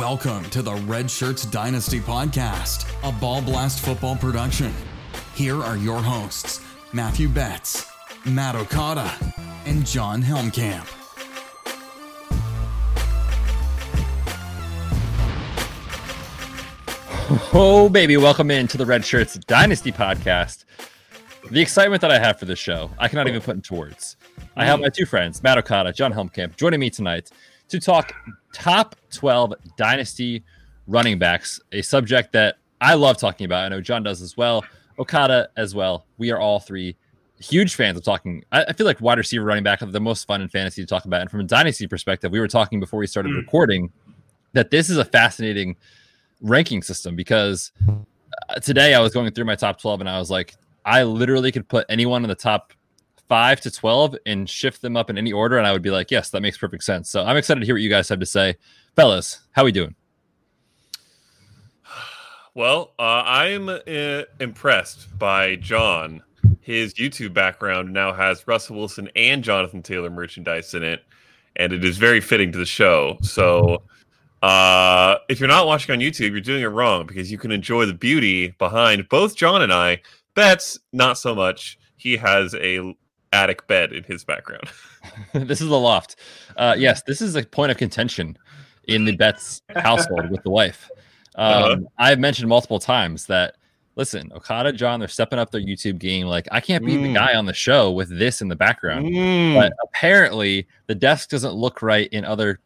Welcome to the Red Shirts Dynasty Podcast, a ball blast football production. Here are your hosts, Matthew Betz, Matt Okada, and Jon Helmkamp. Oh, baby, welcome in to the Red Shirts Dynasty Podcast. The excitement that I have for this show, I cannot even put into words. I have my two friends, Matt Okada, Jon Helmkamp, joining me tonight to talk top 12 Dynasty running backs, a subject that I love talking about. I know Jon does as well, Okada as well. We are all three huge fans of talking. I, I feel like wide receiver running back are the most fun in fantasy to talk about. And from a Dynasty perspective, we were talking before we started recording that this is a fascinating ranking system because uh, today I was going through my top 12 and I was like, I literally could put anyone in the top five to 12 and shift them up in any order. And I would be like, yes, that makes perfect sense. So I'm excited to hear what you guys have to say. Fellas, how are we doing? Well, uh, I'm uh, impressed by Jon. His YouTube background now has Russell Wilson and Jonathan Taylor merchandise in it, and it is very fitting to the show. So, uh, if you're not watching on YouTube, you're doing it wrong because you can enjoy the beauty behind both Jon and I. Betz, not so much. He has a attic bed in his background. this is the loft. Uh, yes, this is a point of contention in the Betz household with the wife. Um, Uh-huh. I've mentioned multiple times that listen, Okada, Jon, they're stepping up their YouTube game. Like, I can't beat the Mm. guy on the show with this in the background. Mm. But apparently, the desk doesn't look right in other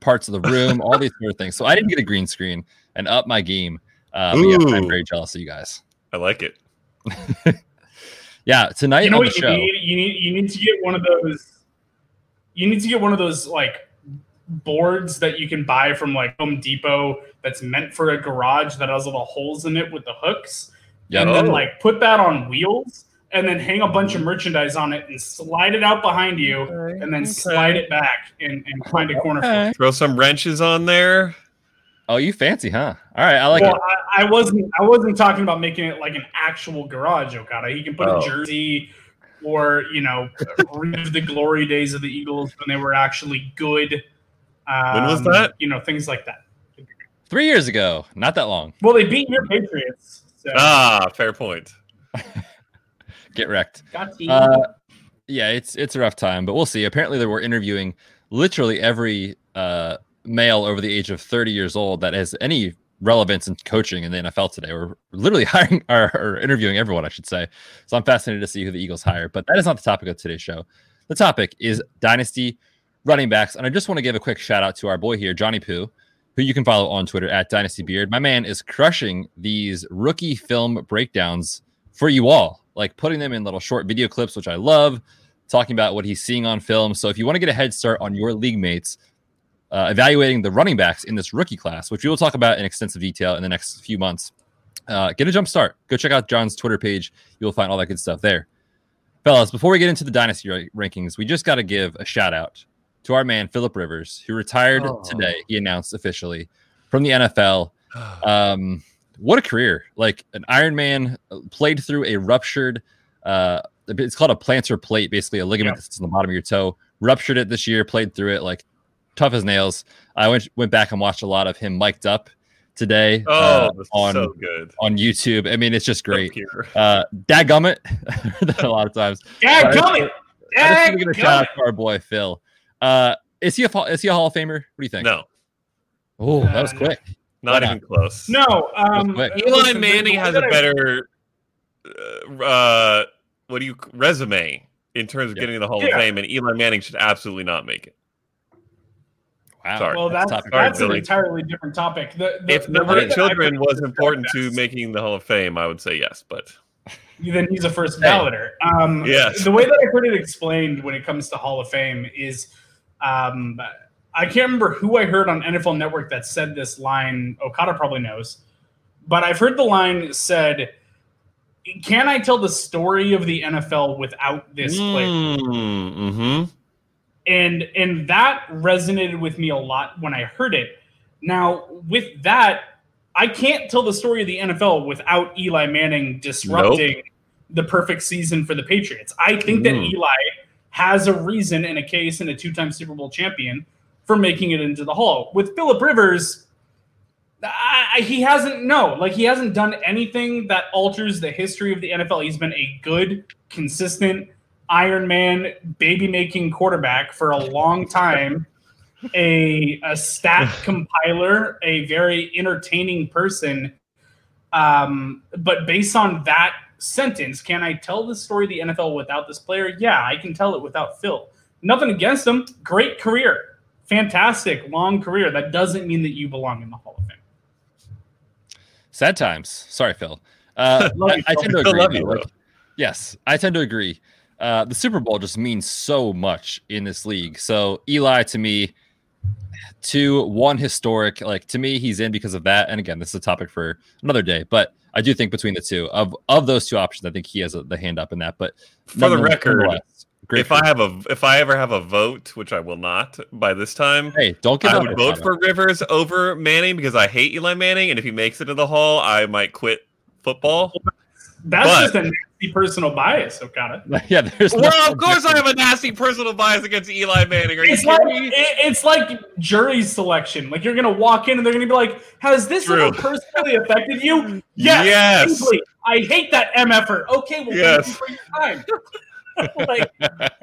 parts of the room, all these sort of things. So I didn't get a green screen and up my game. Uh, yeah, I'm very jealous of you guys. I like it. Yeah, tonight you know on the what you show. need? You need you need to get one of those. You need to get one of those like boards that you can buy from like Home Depot that's meant for a garage that has little holes in it with the hooks, Yeah, and then like put that on wheels and then hang a bunch of merchandise on it and slide it out behind you and then slide it back and, and find a corner. Okay. Throw some wrenches on there. Oh, you fancy, huh? All right, I like well, it. I, I wasn't. I wasn't talking about making it like an actual garage, Okada. He can put Oh. a jersey, or you know, relive the glory days of the Eagles when they were actually good. Um, When was that? You know, things like that. Three years ago, not that long. Well, they beat your Patriots. So. Ah, fair point. Get wrecked. Got. Uh, yeah, it's it's a rough time, but we'll see. Apparently, they were interviewing literally every uh, male over the age of 30 years old that has any relevance in coaching in the NFL today. We're literally hiring or, or interviewing everyone, I should say. So I'm fascinated to see who the Eagles hire. But that is not the topic of today's show. The topic is dynasty running backs, and I just want to give a quick shout out to our boy here, Johnny Poo, who you can follow on Twitter at Dynasty Beard. My man is crushing these rookie film breakdowns for you all, like putting them in little short video clips, which I love, talking about what he's seeing on film. So if you want to get a head start on your league mates, uh, evaluating the running backs in this rookie class, which we will talk about in extensive detail in the next few months, uh, get a jump start. Go check out Jon's Twitter page. You will find all that good stuff there. Fellas, before we get into the dynasty ra- rankings, we just got to give a shout out to our man, Philip Rivers, who retired Oh. today. He announced officially from the NFL. Um, what a career! Like an Iron Man, uh, played through a ruptured. Uh, it's called a plantar plate, basically a ligament Yeah. that's in the bottom of your toe. Ruptured it this year. Played through it like tough as nails. I went went back and watched a lot of him mic'd up today Oh, uh, on so good. on YouTube. I mean, it's just great. Uh, dadgummit, that a lot of times. Dad, but I come just- it. I just Dad, want to a shout out to our boy Phil. Uh, is he a Hall- is he a Hall of Famer? What do you think? No, Oh, that was Uh, quick. not even close. No, um. Eli listen, Manning has a better uh, uh, what do you resume in terms of Yeah. getting the Hall Yeah. of Fame, and Eli Manning should absolutely not make it. Wow. Sorry. Well, that's topic. Sorry, that's an entirely different topic. The, the, if the number of children was important to podcast- making the Hall of Fame, I would say yes, but then he's a first Hey. balloter. Um, Yes. The way that I heard it explained when it comes to Hall of Fame is, um, I can't remember who I heard on NFL Network that said this line. Okada probably knows, but I've heard the line said, "Can I tell the story of the NFL without this player?" mm-hmm. And and that resonated with me a lot when I heard it. Now, with that, I can't tell the story of the NFL without Eli Manning disrupting the perfect season for the Patriots. I think that Mm. Eli has a reason and a case and a two-time Super Bowl champion for making it into the Hall. With Philip Rivers, I, he hasn't no like he hasn't done anything that alters the history of the NFL. He's been a good, consistent Iron Man baby making quarterback for a long time. a a stat compiler, a very entertaining person. Um, but based on that sentence, can I tell the story of the NFL without this player? Yeah, I can tell it without Phil. Nothing against him. Great career. Fantastic long career. That doesn't mean that you belong in the Hall of Fame. Sad times. Sorry, Phil. Uh, I, I, tend to agree. You, like, yes, I tend to agree. Uh, the Super Bowl just means so much in this league. So Eli, to me, two, one historic. Like to me, he's in because of that. And again, this is a topic for another day. But I do think between the two of of those two options, I think he has a, the hand up in that. But for the record, Great if I have a if I ever have a vote, which I will not by this time, hey, don't get. I would vote for Rivers over Manning because I hate Eli Manning, and if he makes it to the Hall, I might quit football. That's but, just a nasty personal bias, Okada. Yeah, there's. Well, no of course, I have a nasty personal bias against Eli Manning. Are it's like me? it's like jury selection. Like you're gonna walk in and they're gonna be like, "Has this ever personally affected you?" Yes. yes. I hate that mf'er. Okay, well, yes. thank you for your time. like,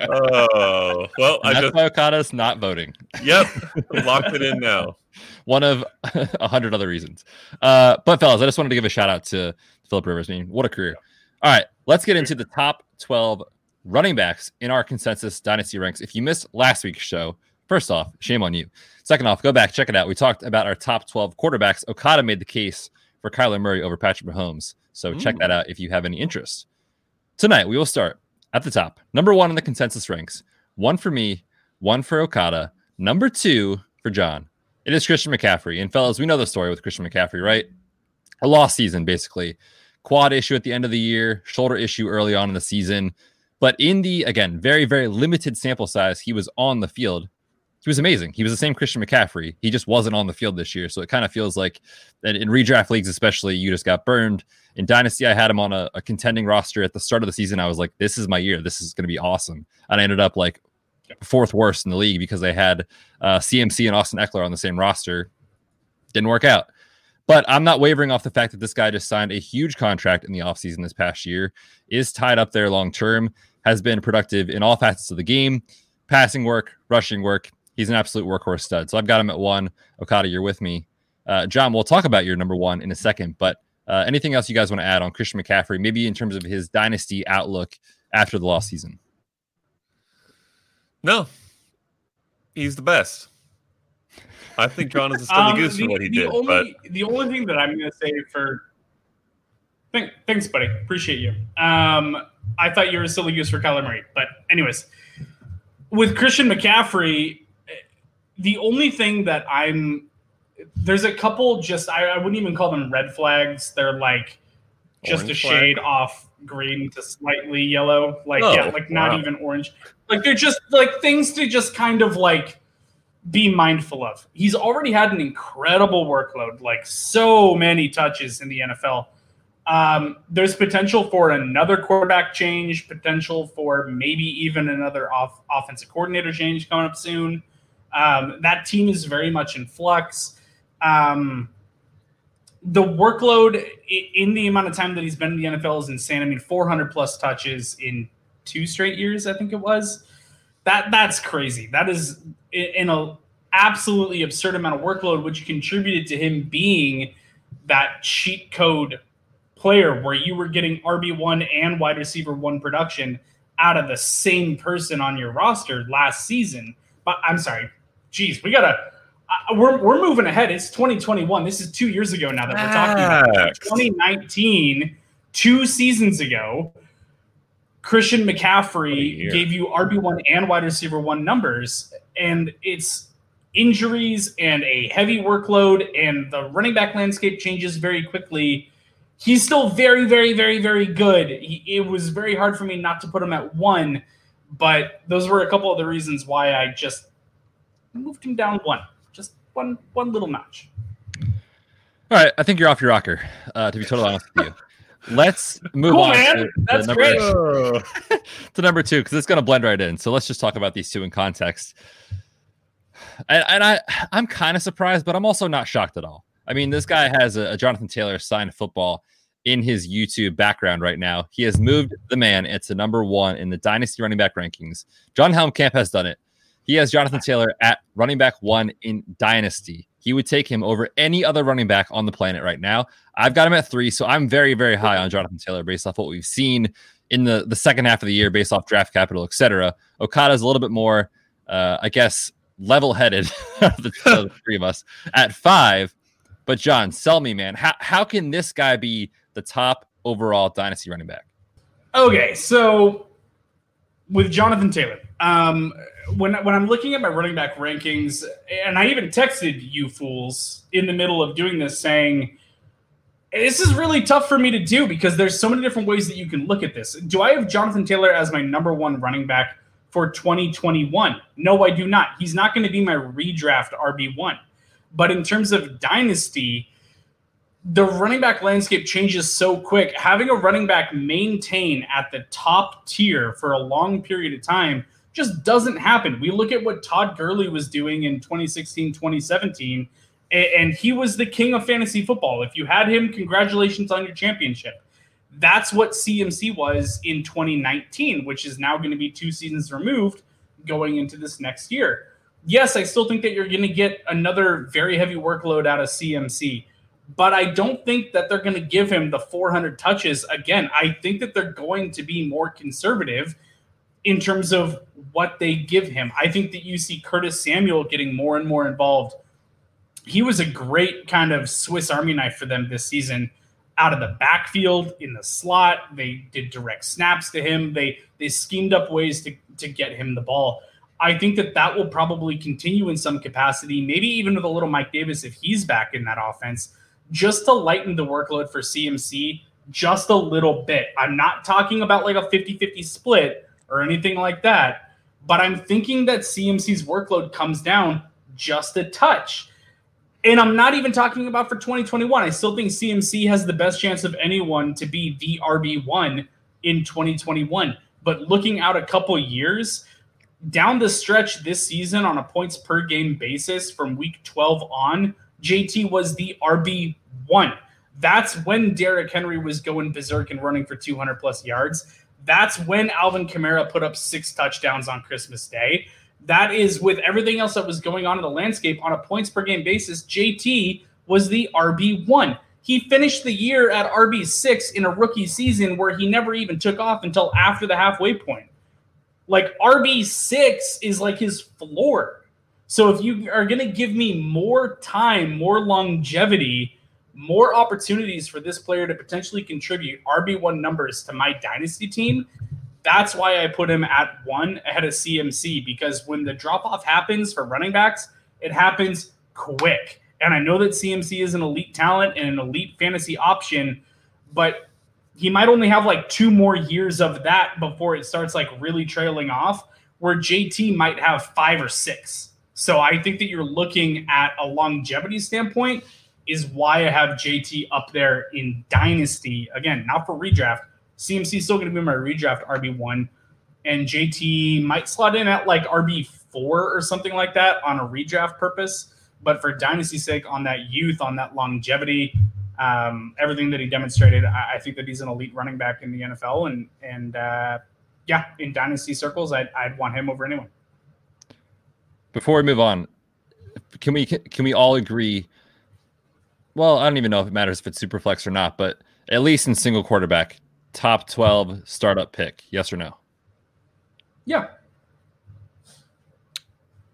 oh well, I that's just, why Okada's not voting. Yep, locked it in now. One of a hundred other reasons. Uh, but fellas, I just wanted to give a shout out to Philip Rivers. I mean, what a career! All right, let's get into the top twelve running backs in our consensus dynasty ranks. If you missed last week's show, first off, shame on you. Second off, go back check it out. We talked about our top twelve quarterbacks. Okada made the case for Kyler Murray over Patrick Mahomes. So check mm. that out if you have any interest. Tonight we will start at the top. Number one in the consensus ranks. One for me, one for Okada. Number two for Jon. It is Christian McCaffrey. And fellas, we know the story with Christian McCaffrey, right? A lost season, basically. Quad issue at the end of the year, shoulder issue early on in the season. But in the, again, very, very limited sample size, he was on the field. He was amazing. He was the same Christian McCaffrey. He just wasn't on the field this year. So it kind of feels like that in redraft leagues, especially, you just got burned in Dynasty, I had him on a, a, contending roster at the start of the season. I was like, this is my year. This is going to be awesome. And I ended up like fourth worst in the league because they had uh, CMC and Austin Ekeler on the same roster. Didn't work out. But I'm not wavering off the fact that this guy just signed a huge contract in the offseason this past year, is tied up there long term, has been productive in all facets of the game passing work, rushing work. He's an absolute workhorse stud. So I've got him at one. Okada, you're with me. Uh, Jon, we'll talk about your number one in a second, but uh, anything else you guys want to add on Christian McCaffrey, maybe in terms of his dynasty outlook after the lost season? No, he's the best. I think Jon is a silly um, goose the, for what he did. Only, but the only thing that I'm going to say for Thank, thanks, buddy. Appreciate you. Um, I thought you were a silly goose for Kyler Murray, but anyways, with Christian McCaffrey, the only thing that I'm there's a couple just I, I, wouldn't even call them red flags. They're like just orange a shade flag. off green to slightly yellow. Like oh, yeah, like not even orange. Like they're just like things to just kind of like be mindful of. He's already had an incredible workload, like so many touches in the NFL. Um, there's potential for another quarterback change, potential for maybe even another off offensive coordinator change coming up soon. Um, that team is very much in flux um, the workload in the amount of time that he's been in the NFL is insane. I mean, 400 plus touches in two straight years, I think it was. That that's crazy. That is in a absolutely absurd amount of workload, which contributed to him being that cheat code player where you were getting RB one and wide receiver one production out of the same person on your roster last season. But I'm sorry, geez, we gotta uh, we're, we're moving ahead. It's 2021. This is two years ago now that we're talking about. 2019, two seasons ago, Christian McCaffrey gave you RB1 and wide receiver one numbers, and it's injuries and a heavy workload, and the running back landscape changes very quickly. He's still very, very, very, very good. He, it was very hard for me not to put him at one, but those were a couple of the reasons why I just moved him down one one one little notch. All right, I think you're off your rocker. Uh, to be totally honest with you, let's move cool, on to, That's number, great. to number two because it's going to blend right in. So let's just talk about these two in context. And, and I, I'm kind of surprised, but I'm also not shocked at all. I mean, this guy has a, a Jonathan Taylor signed football in his YouTube background right now. He has moved the man into number one in the dynasty running back rankings. Jon Helmkamp has done it. He has Jonathan Taylor at running back one in dynasty. He would take him over any other running back on the planet right now. I've got him at three, so I'm very, very high on Jonathan Taylor based off what we've seen in the, the second half of the year, based off draft capital, etc. Okada's a little bit more, uh, I guess, level headed the, the three of us at five. But Jon, sell me, man. How how can this guy be the top overall dynasty running back? Okay, so with Jonathan Taylor, um, when when I'm looking at my running back rankings, and I even texted you fools in the middle of doing this, saying this is really tough for me to do because there's so many different ways that you can look at this. Do I have Jonathan Taylor as my number one running back for 2021? No, I do not. He's not going to be my redraft RB one. But in terms of dynasty, the running back landscape changes so quick. Having a running back maintain at the top tier for a long period of time just doesn't happen. We look at what Todd Gurley was doing in 2016, 2017, and he was the king of fantasy football. If you had him, congratulations on your championship. That's what CMC was in 2019, which is now going to be two seasons removed going into this next year. Yes, I still think that you're going to get another very heavy workload out of CMC but I don't think that they're going to give him the 400 touches again. I think that they're going to be more conservative in terms of what they give him. I think that you see Curtis Samuel getting more and more involved. He was a great kind of Swiss Army knife for them this season. Out of the backfield in the slot, they did direct snaps to him. They they schemed up ways to to get him the ball. I think that that will probably continue in some capacity, maybe even with a little Mike Davis if he's back in that offense just to lighten the workload for CMC just a little bit. I'm not talking about like a 50 50 split or anything like that, but I'm thinking that CMC's workload comes down just a touch. And I'm not even talking about for 2021. I still think CMC has the best chance of anyone to be the RB1 in 2021. But looking out a couple years, down the stretch this season on a points per game basis from week 12 on, JT was the RB one. That's when Derrick Henry was going berserk and running for 200 plus yards. That's when Alvin Kamara put up six touchdowns on Christmas Day. That is with everything else that was going on in the landscape on a points per game basis. JT was the RB1. He finished the year at RB6 in a rookie season where he never even took off until after the halfway point. Like RB6 is like his floor. So if you are going to give me more time, more longevity, more opportunities for this player to potentially contribute RB1 numbers to my dynasty team, that's why I put him at one ahead of CMC because when the drop off happens for running backs, it happens quick. And I know that CMC is an elite talent and an elite fantasy option, but he might only have like two more years of that before it starts like really trailing off, where JT might have five or six. So I think that you're looking at a longevity standpoint is why I have JT up there in dynasty. Again, not for redraft. CMC still going to be my redraft RB1 and JT might slot in at like RB4 or something like that on a redraft purpose, but for dynasty sake on that youth, on that longevity, um, everything that he demonstrated, I, I, think that he's an elite running back in the NFL and and uh, yeah, in dynasty circles, I'd, I'd want him over anyone before we move on, can we can we all agree? Well, I don't even know if it matters if it's super flex or not, but at least in single quarterback, top twelve startup pick, yes or no? Yeah.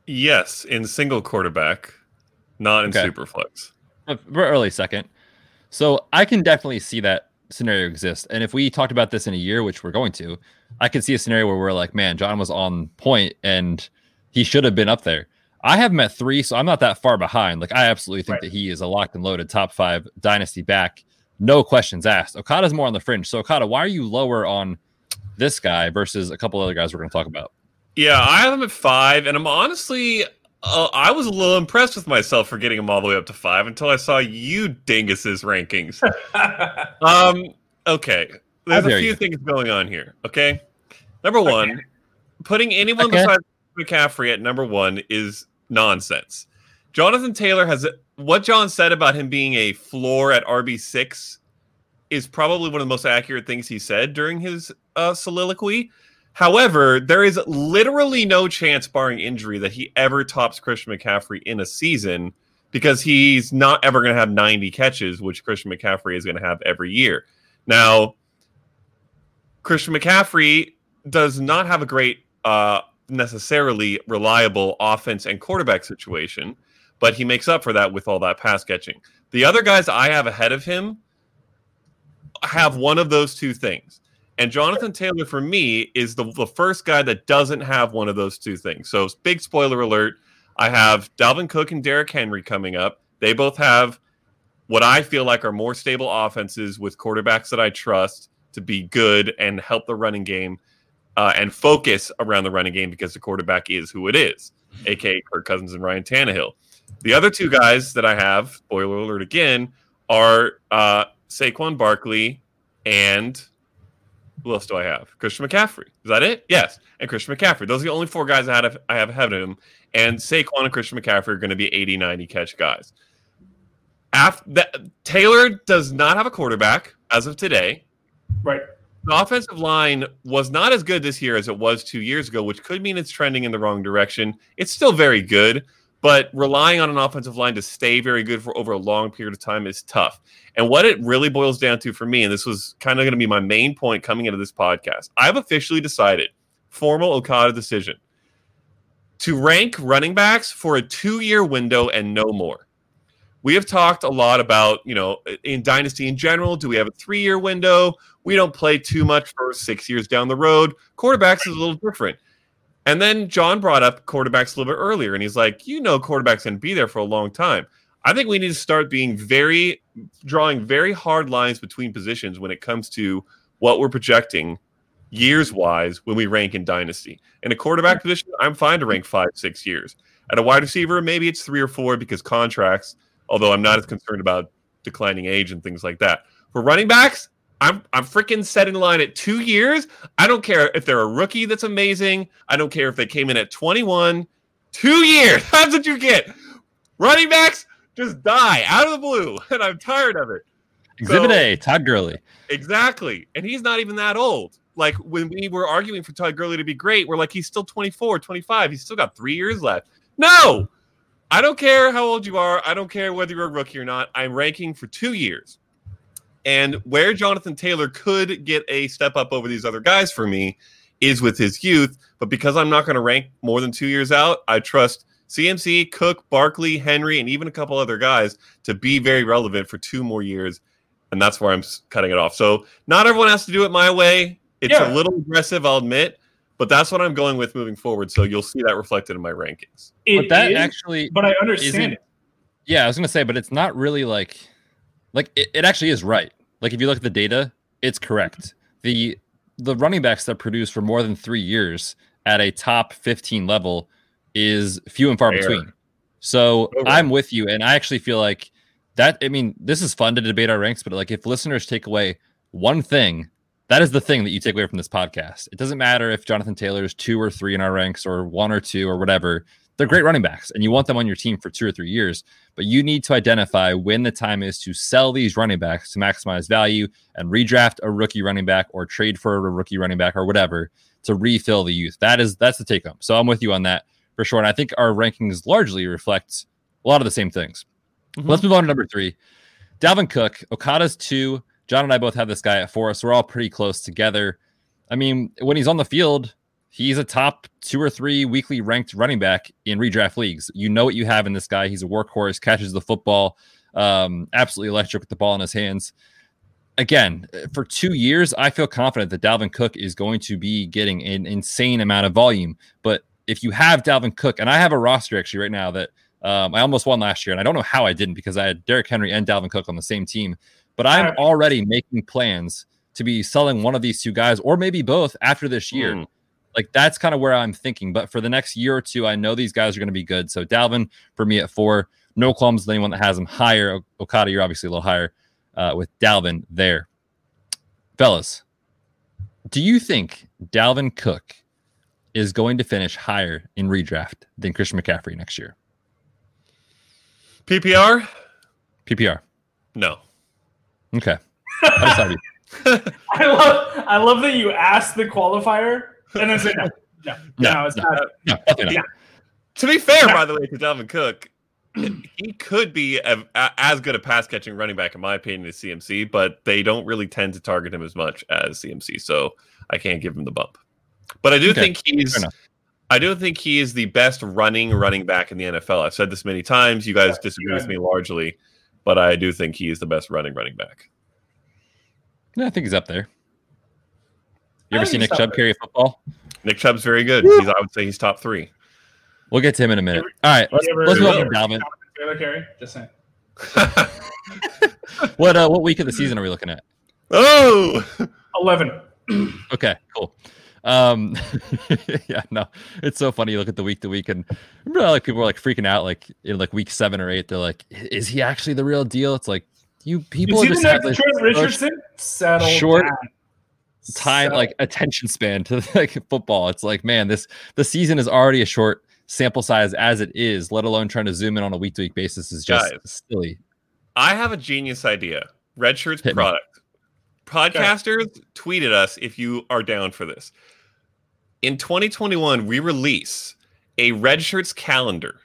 Yes, in single quarterback, not in okay. super flex. Uh, early second. So I can definitely see that scenario exist. And if we talked about this in a year, which we're going to, I could see a scenario where we're like, man, Jon was on point and he should have been up there. I have him at three, so I'm not that far behind. Like I absolutely think right. that he is a locked and loaded top five dynasty back, no questions asked. Okada's more on the fringe. So Okada, why are you lower on this guy versus a couple other guys we're going to talk about? Yeah, I have him at five, and I'm honestly, uh, I was a little impressed with myself for getting him all the way up to five until I saw you dingus's rankings. um, okay, there's a few you. things going on here. Okay, number one, okay. putting anyone okay. besides McCaffrey at number one is nonsense. Jonathan Taylor has what Jon said about him being a floor at RB six is probably one of the most accurate things he said during his uh, soliloquy. However, there is literally no chance, barring injury, that he ever tops Christian McCaffrey in a season because he's not ever going to have 90 catches, which Christian McCaffrey is going to have every year. Now, Christian McCaffrey does not have a great, uh, necessarily reliable offense and quarterback situation, but he makes up for that with all that pass catching. The other guys I have ahead of him have one of those two things. And Jonathan Taylor, for me, is the, the first guy that doesn't have one of those two things. So, big spoiler alert I have Dalvin Cook and Derrick Henry coming up. They both have what I feel like are more stable offenses with quarterbacks that I trust to be good and help the running game uh, and focus around the running game because the quarterback is who it is, aka Kirk Cousins and Ryan Tannehill. The other two guys that I have, spoiler alert again, are uh, Saquon Barkley and who else do I have? Christian McCaffrey. Is that it? Yes. And Christian McCaffrey. Those are the only four guys I have, I have ahead of him. And Saquon and Christian McCaffrey are going to be 80, 90 catch guys. After that, Taylor does not have a quarterback as of today. Right. The offensive line was not as good this year as it was two years ago, which could mean it's trending in the wrong direction. It's still very good, but relying on an offensive line to stay very good for over a long period of time is tough. And what it really boils down to for me, and this was kind of going to be my main point coming into this podcast, I've officially decided, formal Okada decision, to rank running backs for a two year window and no more. We have talked a lot about, you know, in Dynasty in general, do we have a three year window? We don't play too much for six years down the road. Quarterbacks is a little different. And then Jon brought up quarterbacks a little bit earlier, and he's like, you know, quarterbacks can be there for a long time. I think we need to start being very, drawing very hard lines between positions when it comes to what we're projecting years wise when we rank in Dynasty. In a quarterback position, I'm fine to rank five, six years. At a wide receiver, maybe it's three or four because contracts, although I'm not as concerned about declining age and things like that. For running backs, I'm I'm freaking setting line at two years. I don't care if they're a rookie that's amazing. I don't care if they came in at 21. Two years. That's what you get. Running backs just die out of the blue, and I'm tired of it. Exhibit So- A, Todd Gurley. Exactly. And he's not even that old. Like when we were arguing for Todd Gurley to be great, we're like, he's still 24, 25. He's still got three years left. No, I don't care how old you are. I don't care whether you're a rookie or not. I'm ranking for two years. And where Jonathan Taylor could get a step up over these other guys for me is with his youth. But because I'm not going to rank more than two years out, I trust CMC, Cook, Barkley, Henry, and even a couple other guys to be very relevant for two more years. And that's where I'm cutting it off. So not everyone has to do it my way. It's Yeah. a little aggressive, I'll admit, but that's what I'm going with moving forward. So you'll see that reflected in my rankings. But It that is, actually but I understand it. Yeah, I was gonna say, but it's not really like like it, it actually is right. Like if you look at the data, it's correct. The the running backs that produce for more than three years at a top 15 level is few and far Fair. between. So Over. I'm with you, and I actually feel like that. I mean, this is fun to debate our ranks, but like if listeners take away one thing, that is the thing that you take away from this podcast. It doesn't matter if Jonathan Taylor is two or three in our ranks, or one or two, or whatever. They're great running backs, and you want them on your team for two or three years but you need to identify when the time is to sell these running backs to maximize value and redraft a rookie running back or trade for a rookie running back or whatever to refill the youth. That is that's the take home. So I'm with you on that for sure. And I think our rankings largely reflect a lot of the same things. Mhm. Let's move on to number three. Dalvin Cook, Okada's two. John and I both have this guy at four, so we're all pretty close together. I mean, when he's on the field, he's a top two or three weekly ranked running back in redraft leagues. You know what you have in this guy. He's a workhorse, catches the football, um, absolutely electric with the ball in his hands. Again, for two years, I feel confident that Dalvin Cook is going to be getting an insane amount of volume. But if you have Dalvin Cook, and I have a roster actually right now that um, I almost won last year, and I don't know how I didn't because I had Derrick Henry and Dalvin Cook on the same team. But I'm already making plans to be selling one of these two guys, or maybe both, after this year. Mm. Like that's kind of where I'm thinking. But for the next year or two, I know these guys are going to be good. So Dalvin for me at four. No qualms with anyone that has him higher. Okada, you're obviously a little higher uh, with Dalvin there. Fellas, do you think Dalvin Cook is going to finish higher in redraft than Christian McCaffrey next year? PPR? PPR. No. Okay. I just you- I love I love that you asked the qualifier and then say no. No, no, No, it's no. not. no, definitely Yeah. To be fair, Yeah. by the way, to Dalvin Cook, he could be a, a- as good a pass catching running back, in my opinion, as CMC, but they don't really tend to target him as much as CMC, so I can't give him the bump. But I do Okay, think he's. I do think he is the best running running back in the NFL. I've said this many times. You guys disagree with me largely, but I do think he is the best running running back. Yeah, I think he's up there. You ever see Nick Chubb there. carry a football? Nick Chubb's very good. He's, I would say he's top three. We'll get to him in a minute. All right, let's, You let's move on to Dalvin. Taylor Carey, just saying. What uh, what week of the season are we looking at? oh, Eleven. Okay, cool. Um, yeah, no, it's so funny. You look at the week to week, and remember, like people were like freaking out, like in like week seven or eight. They're like, "Is he actually the real deal?" It's like you You people see the just have next this Trent Richardson? Settle short down. time, Settle. like attention span to like football. It's like, man, this the season is already a short sample size as it is. Let alone trying to zoom in on a week to week basis is just Guys. silly. I have a genius idea. Red Shirt's Hit me. product. Podcasters, tweet at us if you are down for this. In 2021, we release a Red Shirts calendar.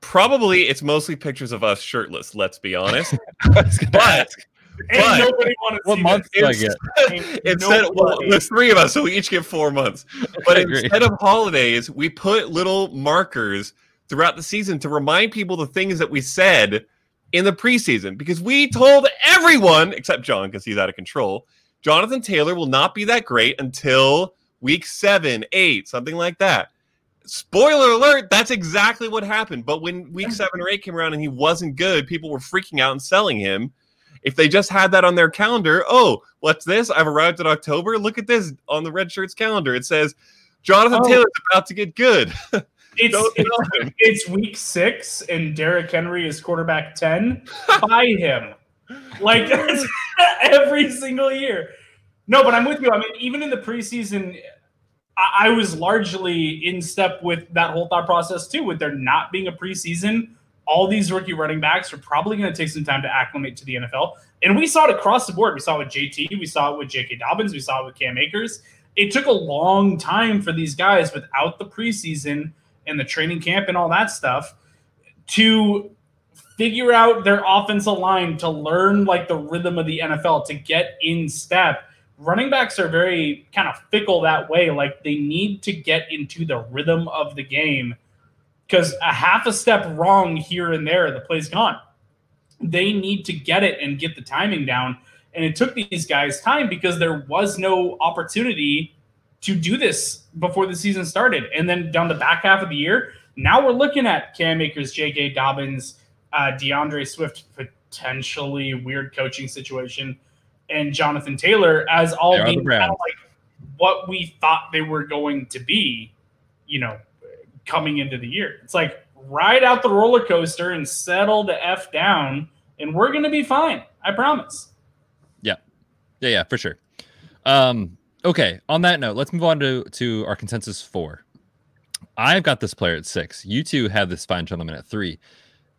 Probably it's mostly pictures of us shirtless, let's be honest. I was gonna But ask, but- nobody want what month this. do I get? Instead, well, nobody. there's three of us, so we each get four months. But instead of holidays, we put little markers throughout the season to remind people the things that we said in the preseason because we told everyone except Jon because he's out of control. Jonathan Taylor will not be that great until week seven, eight, something like that. Spoiler alert, that's exactly what happened. But when week seven or eight came around and he wasn't good, people were freaking out and selling him. If they just had that on their calendar, oh, what's this? I've arrived in October. Look at this on the Red Shirts calendar. It says Jonathan Oh. Taylor's about to get good. It's, it's, it's week six and Derrick Henry is quarterback 10. Buy him. Like every single year. No, but I'm with you. I mean, even in the preseason, I, I was largely in step with that whole thought process too, with there not being a preseason. All these rookie running backs are probably going to take some time to acclimate to the NFL. And we saw it across the board. We saw it with JT, we saw it with J.K. Dobbins, we saw it with Cam Akers. It took a long time for these guys without the preseason and the training camp and all that stuff to figure out their offensive line to learn like the rhythm of the NFL to get in step. Running backs are very kind of fickle that way. Like they need to get into the rhythm of the game because a half a step wrong here and there, the play's gone. They need to get it and get the timing down. And it took these guys time because there was no opportunity to do this before the season started. And then down the back half of the year, now we're looking at Cam Akers, J.K. Dobbins, uh, D'Andre Swift, potentially weird coaching situation, and Jonathan Taylor as all are the being kind of like what we thought they were going to be, you know, coming into the year. It's like ride out the roller coaster and settle the F down, and we're going to be fine. I promise. Yeah, yeah, yeah, for sure. Um, okay. On that note, let's move on to to our consensus four. I've got this player at six. You two have this fine gentleman at three,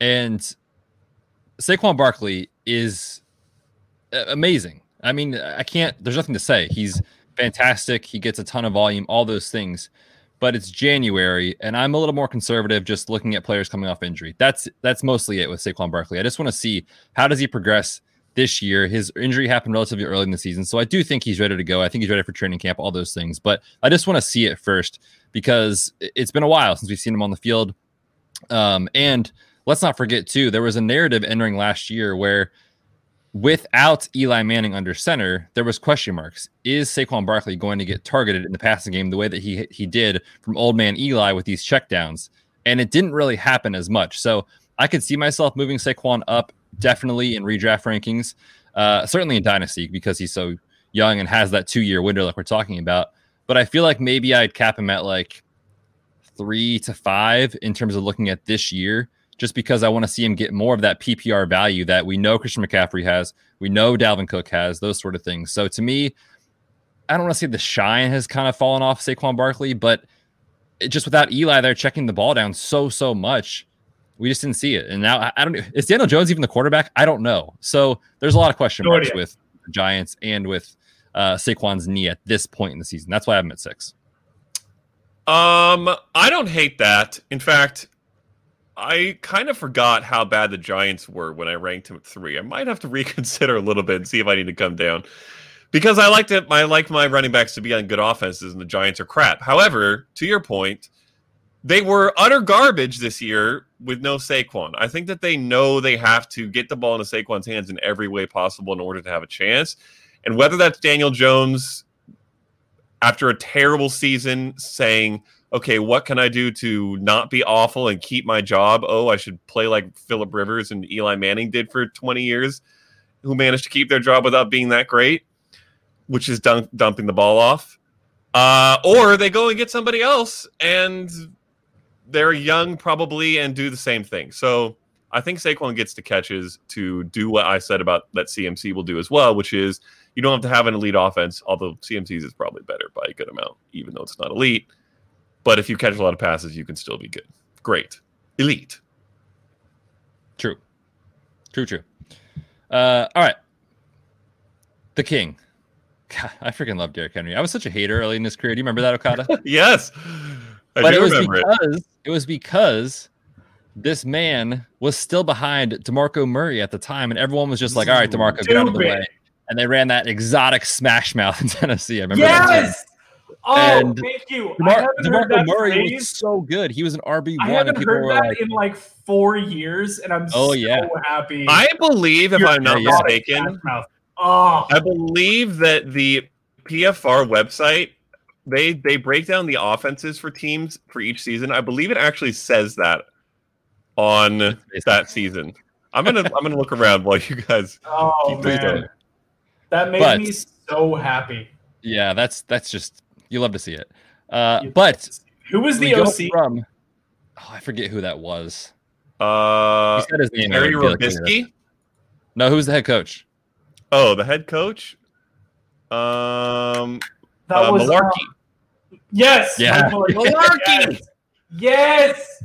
and Saquon Barkley is amazing. I mean, I can't. There's nothing to say. He's fantastic. He gets a ton of volume. All those things. But it's January, and I'm a little more conservative, just looking at players coming off injury. That's that's mostly it with Saquon Barkley. I just want to see how does he progress this year. His injury happened relatively early in the season, so I do think he's ready to go. I think he's ready for training camp, all those things. But I just want to see it first because it- it's been a while since we've seen him on the field. Um, and let's not forget too, there was a narrative entering last year where without Eli Manning under center, there was question marks. Is Saquon Barkley going to get targeted in the passing game the way that he he did from old man Eli with these checkdowns? And it didn't really happen as much. So I could see myself moving Saquon up definitely in redraft rankings, uh, certainly in dynasty because he's so young and has that two year window like we're talking about. But I feel like maybe I'd cap him at like three to five in terms of looking at this year, just because I want to see him get more of that PPR value that we know Christian McCaffrey has, we know Dalvin Cook has, those sort of things. So to me, I don't want to say the shine has kind of fallen off Saquon Barkley, but it, just without Eli there checking the ball down so so much, we just didn't see it. And now I, I don't. Know. Is Daniel Jones even the quarterback? I don't know. So there's a lot of question marks with the Giants and with uh, Saquon's knee at this point in the season. That's why I have him at six. Um, I don't hate that. In fact, I kind of forgot how bad the Giants were when I ranked him at three. I might have to reconsider a little bit and see if I need to come down. Because I like to I like my running backs to be on good offenses and the Giants are crap. However, to your point, they were utter garbage this year with no Saquon. I think that they know they have to get the ball into Saquon's hands in every way possible in order to have a chance. And whether that's Daniel Jones after a terrible season saying, okay, what can I do to not be awful and keep my job? Oh, I should play like Philip Rivers and Eli Manning did for 20 years, who managed to keep their job without being that great, which is dunk- dumping the ball off. Uh, or they go and get somebody else and they're young probably and do the same thing. So I think Saquon gets the catches to do what I said about that CMC will do as well, which is you don't have to have an elite offense, although CMC's is probably better by a good amount, even though it's not elite. But if you catch a lot of passes, you can still be good. Great. Elite. True. True, true. Uh, all right. The King. God, I freaking love Derrick Henry. I was such a hater early in his career. Do you remember that, Okada? yes. I but do it was remember it. because it. was because this man was still behind DeMarco Murray at the time, and everyone was just like, "All right, DeMarco, get out of the way." And they ran that exotic smash mouth in Tennessee. I remember that. Yes. Oh, And thank you. I DeMar- haven't heard DeMarco that Murray phrase. was so good. He was an RB one. and haven't people heard were that like, in like four years, and I'm Oh, so yeah. happy. I believe, if You're I'm not Yeah, yeah. mistaken, Oh, I believe that the PFR website they they break down the offenses for teams for each season. I believe it actually says that on that season. I'm gonna I'm gonna look around while you guys. oh Keep this man, going. that made But- me so happy. "Yeah, that's that's just you love to see it." Uh, but Who was the OC? from oh, I forget who that was. Uh, He said his name. Harry feel like I knew that. Robiskie. No, who's the head coach? Oh, the head coach. Um, That uh, was Mularkey. uh, yes. Yeah. Mularkey! Yes. yes.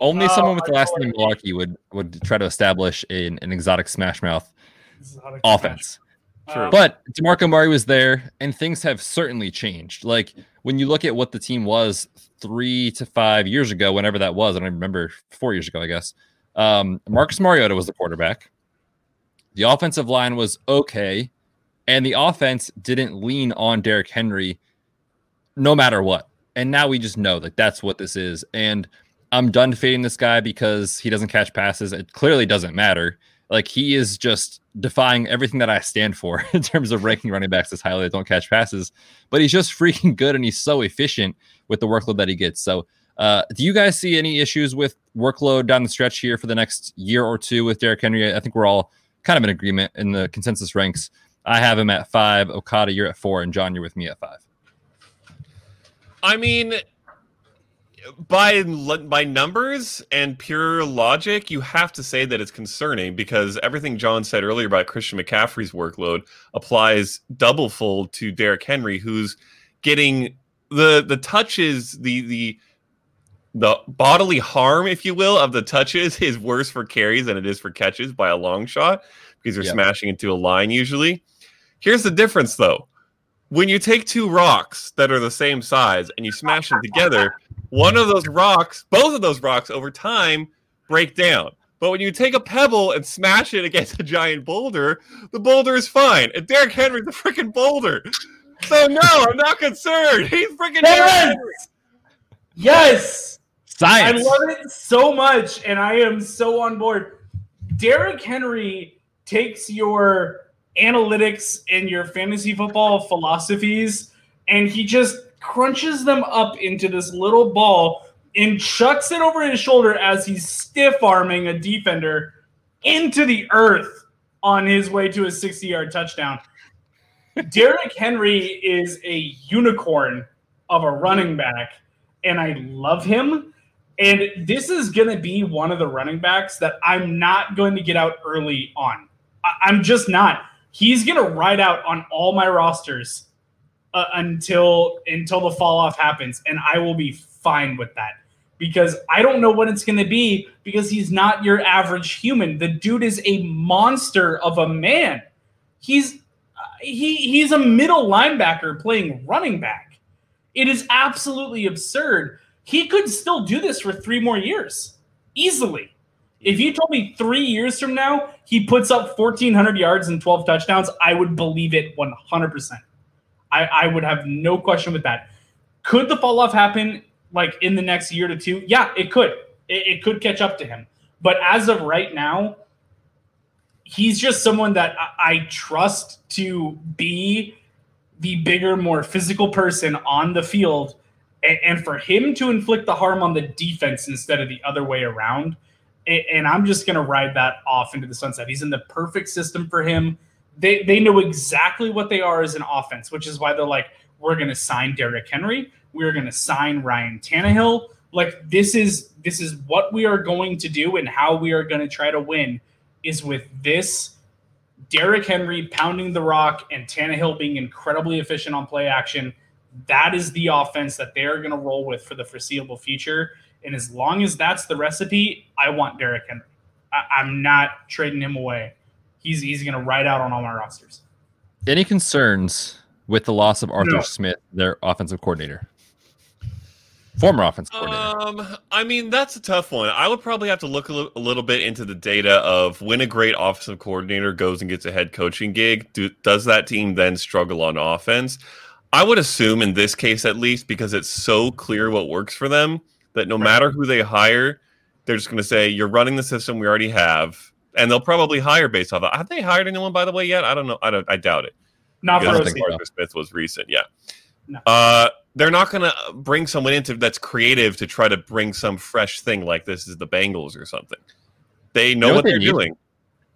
Only Oh, someone with the last name what Mularkey would would try to establish an, an exotic smash mouth Exotic offense. Smash. But DeMarco Murray was there, and things have certainly changed. Like when you look at what the team was three to five years ago, whenever that was, I don't remember, four years ago, I guess. Um, Marcus Mariota was the quarterback. The offensive line was okay, and the offense didn't lean on Derrick Henry no matter what. And now we just know that that's what this is. And I'm done fading this guy because he doesn't catch passes. It clearly doesn't matter. Like he is just defying everything that I stand for in terms of ranking running backs as highly that don't catch passes. But he's just freaking good and he's so efficient with the workload that he gets. So, uh, do you guys see any issues with workload down the stretch here for the next year or two with Derrick Henry? I think we're all kind of in agreement in the consensus ranks. I have him at five. Okada, you're at four, and Jon, you're with me at five. I mean, by by numbers and pure logic, you have to say that it's concerning because everything Jon said earlier about Christian McCaffrey's workload applies double fold to Derrick Henry, who's getting the the touches, the the the bodily harm, if you will, of the touches is worse for carries than it is for catches by a long shot because you're Yep. smashing into a line usually. Here's the difference though. When you take two rocks that are the same size and you smash them together, one of those rocks, both of those rocks over time break down. But when you take a pebble and smash it against a giant boulder, the boulder is fine. And Derrick Henry's a freaking boulder. So no, I'm not concerned. He's freaking Derrick Yes. Henry. Yes. I love it so much, and I am so on board. Derrick Henry takes your analytics and your fantasy football philosophies, and he just crunches them up into this little ball and chucks it over his shoulder as he's stiff arming a defender into the earth on his way to a 60 yard touchdown. Derrick Henry is a unicorn of a running back, and I love him. And this is going to be one of the running backs that I'm not going to get out early on. I- I'm just not. He's going to ride out on all my rosters uh, until until the fall off happens, and I will be fine with that. because I don't know what it's going to be because he's not your average human. The dude is a monster of a man. He's uh, he he's a middle linebacker playing running back. It is absolutely absurd. He could still do this for 3 more years easily. If you told me 3 years from now he puts up 1400 yards and 12 touchdowns, I would believe it 100%. I, I would have no question with that. Could the fall off happen like in the next year to two? Yeah, it could. It, it could catch up to him. But as of right now, he's just someone that I, I trust to be the bigger, more physical person on the field. And, and, for him to inflict the harm on the defense instead of the other way around. And, and I'm just going to ride that off into the sunset. He's in the perfect system for him. They, they know exactly what they are as an offense, which is why they're like, we're going to sign Derrick Henry. We're going to sign Ryan Tannehill. Like this is this is what we are going to do and how we are going to try to win is with this Derrick Henry pounding the rock and Tannehill being incredibly efficient on play action. That is the offense that they are going to roll with for the foreseeable future. And as long as that's the recipe, I want Derrick Henry. I, am not trading him away. He's he's going to ride out on all my rosters. Any concerns with the loss of Arthur no. Smith, their offensive coordinator? Former offensive coordinator. Um, I mean, that's a tough one. I would probably have to look a, l- a little bit into the data of when a great offensive coordinator goes and gets a head coaching gig. Do, does that team then struggle on offense? I would assume in this case, at least, because it's so clear what works for them, that no right. matter who they hire, they're just going to say, "You're running the system we already have," and they'll probably hire based off. Of, have they hired anyone, by the way, yet? I don't know. I don't. I doubt it. Not for Arthur Smith was recent. Yeah. No. Uh, they're not going to bring someone into that's creative to try to bring some fresh thing like this is the Bengals or something. They know, you know what, what, they're doing,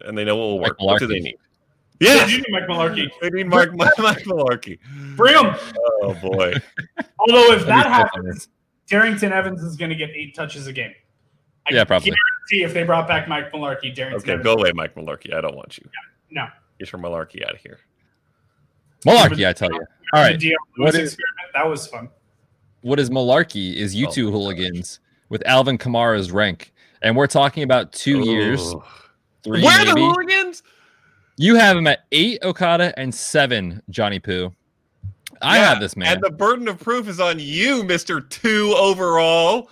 and they know what will work. What do they need? Yeah, you need Mike Mularkey. They need Mike, Mike, Mike Mularkey. Bring him. Oh boy. Although if that happens, Darrynton Evans is going to get eight touches a game. I yeah, probably. Guarantee if they brought back Mike Mularkey, Darrynton. Okay, go away, Mike Mularkey. I don't want you. Yeah, no. Get your Mularkey out of here. Malarkey, I tell you. All right. What is, that was fun. What is malarkey is you oh, two hooligans with Alvin Kamara's rank. And we're talking about two oh. years. Three, Where maybe. the hooligans? You have him at eight Okada and seven Johnny Poo. I yeah, have this man. And the burden of proof is on you, Mr. Two overall.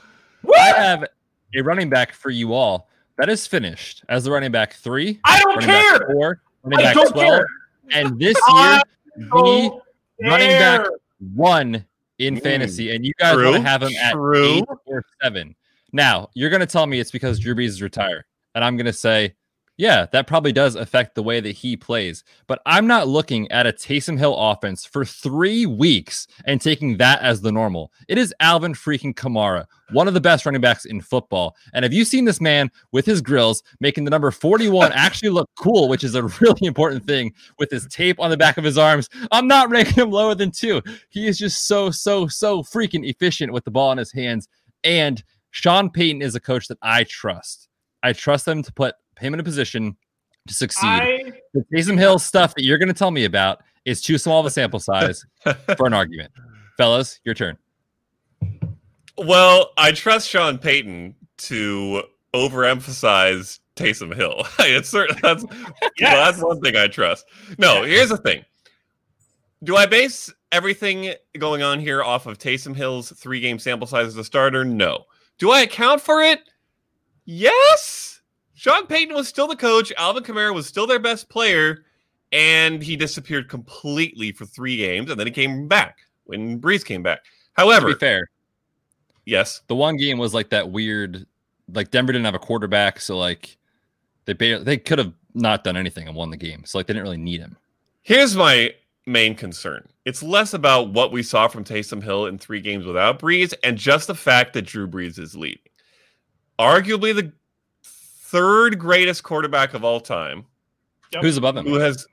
I have a running back for you all that is finished as the running back three. I don't care. four, running I back 12. Care. And this year, the running back one in mm, fantasy, and you guys want to have him at true. eight or seven. Now, you're going to tell me it's because Drew Brees is retired. And I'm going to say, yeah, that probably does affect the way that he plays. But I'm not looking at a Taysom Hill offense for three weeks and taking that as the normal. It is Alvin freaking Kamara, one of the best running backs in football. And have you seen this man with his grills making the number 41 actually look cool, which is a really important thing with his tape on the back of his arms? I'm not ranking him lower than two. He is just so, so, so freaking efficient with the ball in his hands. And Sean Payton is a coach that I trust. I trust them to put him in a position to succeed. I, the Taysom Hill stuff that you're going to tell me about is too small of a sample size for an argument. Fellas, your turn. Well, I trust Sean Payton to overemphasize Taysom Hill. it's certain that's yes. well, that's one thing I trust. No, here's the thing. Do I base everything going on here off of Taysom Hill's three game sample size as a starter? No. Do I account for it? Yes. Sean Payton was still the coach. Alvin Kamara was still their best player, and he disappeared completely for three games, and then he came back when Brees came back. However, to be fair, yes, the one game was like that weird. Like Denver didn't have a quarterback, so like they they could have not done anything and won the game. So like they didn't really need him. Here's my main concern. It's less about what we saw from Taysom Hill in three games without Brees and just the fact that Drew Brees is leading. Arguably the third greatest quarterback of all time. Yep. Who's above him? Who has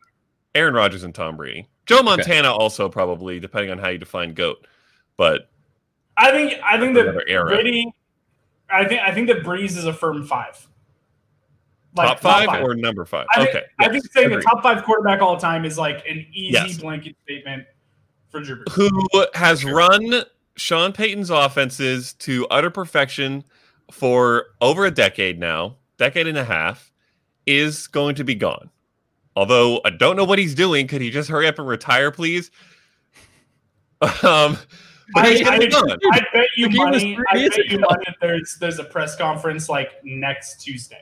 Aaron Rodgers and Tom Brady. Joe Montana okay. also probably, depending on how you define goat. But I think I think that Brady. I think I think that Brees is a firm five. Like, top, five top, five or number five? I think, okay. I think saying the top five quarterback all time is like an easy yes. blanket statement for Drew Brees. Who has run Sean Payton's offenses to utter perfection for over a decade now, decade and a half, is going to be gone. Although I don't know what he's doing. Could he just hurry up and retire, please? Um, but I, he's gonna I, be gone. I bet you The money. I bet you ago. money. There's there's a press conference like next Tuesday.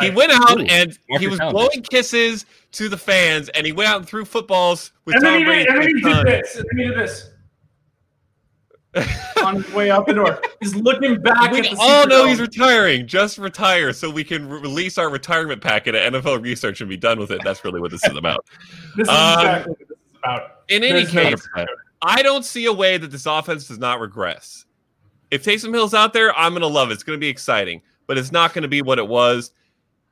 he went out Ooh, and he was calendar. blowing kisses to the fans, and he went out and threw footballs with and then Tom he Brady. and then he did this. And then he did this on his way out the door. He's looking back. we at the all know he's retiring. Just retire so we can re- release our retirement packet at NFL Research and be done with it. That's really what this is about. This is Um, exactly what this is about. In any no- case, I don't see a way that this offense does not regress. If Taysom Hill's out there, I'm going to love it. It's going to be exciting, but it's not going to be what it was.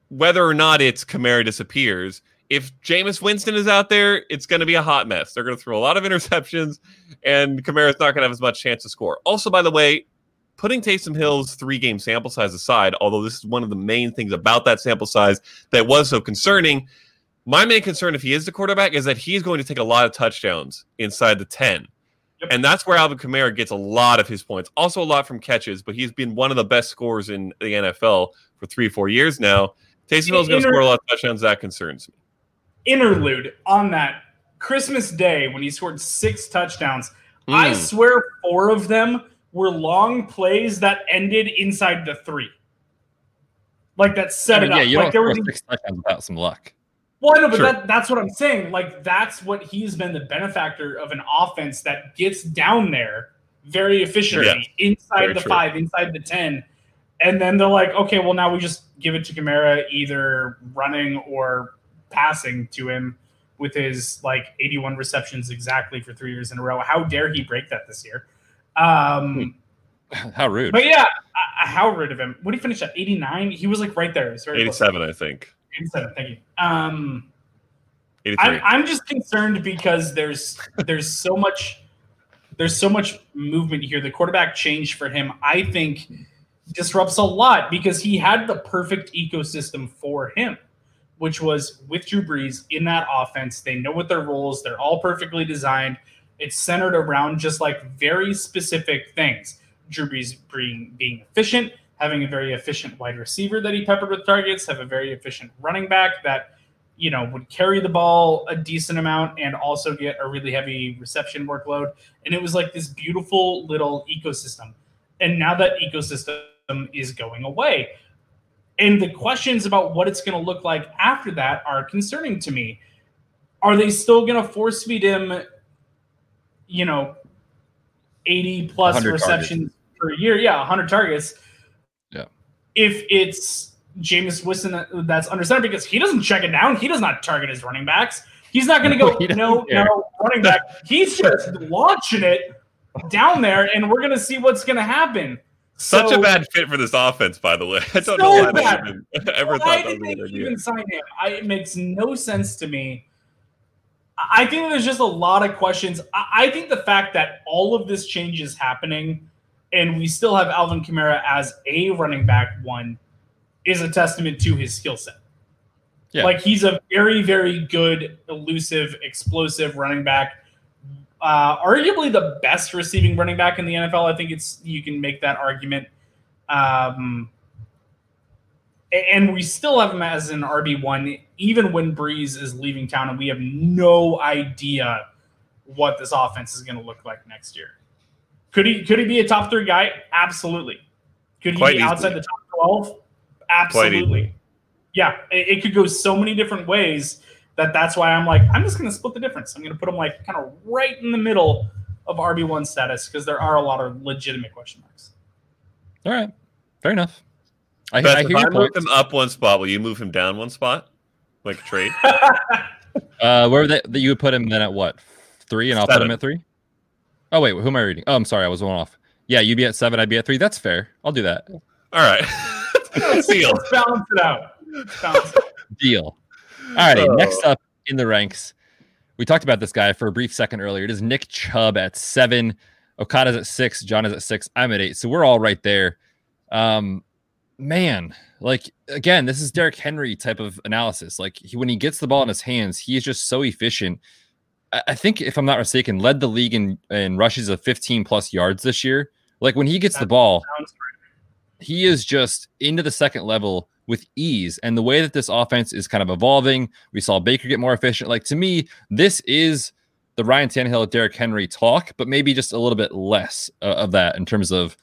Whether or not it's Kamara disappears, if Jameis Winston is out there, it's going to be a hot mess. They're going to throw a lot of interceptions, and Kamara's not going to have as much chance to score. Also, by the way, putting Taysom Hill's three game sample size aside, although this is one of the main things about that sample size that was so concerning, my main concern if he is the quarterback is that he's going to take a lot of touchdowns inside the 10. Yep. And that's where Alvin Kamara gets a lot of his points. Also, a lot from catches, but he's been one of the best scorers in the NFL for three, four years now. Taysom Hill's going to score a lot of touchdowns. That concerns me. Interlude on that Christmas Day when he scored six touchdowns. I Mm. swear four of them were long plays that ended inside the three. Like that set I mean, it up. yeah, you like don't there were six touchdowns without some luck. well, I know, but Sure. that, that's what I'm saying. Like that's what he's been the benefactor of an offense that gets down there very efficiently inside Very the true. five, inside the ten, and then they're like, okay, well now we just give it to Kamara either running or passing to him with his like 81 receptions exactly for three years in a row. How dare he break that this year? Um, How rude. but yeah, I- how rude of him? What did he finish at? 89? He was like right there. It was very close. 87, I think. 87. Thank you. Um, I'm, I'm just concerned because there's there's so much there's so much movement here. The quarterback change for him, I think, disrupts a lot because he had the perfect ecosystem for him, which was with Drew Brees in that offense. They know what their roles. They're all perfectly designed. It's centered around just like very specific things. Drew Brees being, being efficient, having a very efficient wide receiver that he peppered with targets, have a very efficient running back that you know would carry the ball a decent amount and also get a really heavy reception workload. And it was like this beautiful little ecosystem. And now that ecosystem is going away. And the questions about what it's going to look like after that are concerning to me. Are they still going to force feed him, you know, 80 plus receptions per year? Yeah, 100 targets. Yeah. If it's Jameis Winston that- that's under center because he doesn't check it down, he does not target his running backs. He's not going to go, doesn't no, no, running back. He's just launching it down there, and we're going to see what's going to happen. Such So- a bad fit for this offense, by the way. I don't So know why bad. they even ever thought that was they a good even sign him? I, it makes no sense to me. I I think there's just a lot of questions. I, I think the fact that all of this change is happening and we still have Alvin Kamara as a running back one is a testament to his skill set. Yeah. Like he's a very, very good, elusive, explosive running back. Uh, arguably the best receiving running back in the NFL. I think it's you can make that argument. Um, and we still have him as an RB one, even when Brees is leaving town, and we have no idea what this offense is going to look like next year. Could he? Could he be a top three guy? Absolutely. Could he Quite be outside the top twelve? Absolutely. easily. Yeah, it, it could go so many different ways that that's why I'm like I'm just going to split the difference. I'm going to put him like kind of right in the middle of RB one status because there are a lot of legitimate question marks. All right. Fair enough. I, Beth, I if hear I move point. him up one spot, will you move him down one spot? Like trade? Uh, where that that you would put him then at what? Three, and I'll put him at three. Oh wait, who am I reading? Oh, I'm sorry, I was one off. Yeah, you'd be at seven, I'd be at three. That's fair. I'll do that. All right. Seal. Let's balance it out. Balance it out. Deal. All righty. Next up in the ranks, we talked about this guy for a brief second earlier. It is Nick Chubb at seven. Okada's at six. Jon is at six. I'm at eight. So we're all right there. Um, man, like again, this is Derrick Henry type of analysis. Like he, when he gets the ball in his hands, he is just so efficient. I think if I'm not mistaken, led the league in, in rushes of 15 plus yards this year. Like when he gets the ball, he is just into the second level with ease. And the way that this offense is kind of evolving, we saw Baker get more efficient. Like to me, this is the Ryan Tannehill, Derrick Henry talk, but maybe just a little bit less uh, of that in terms of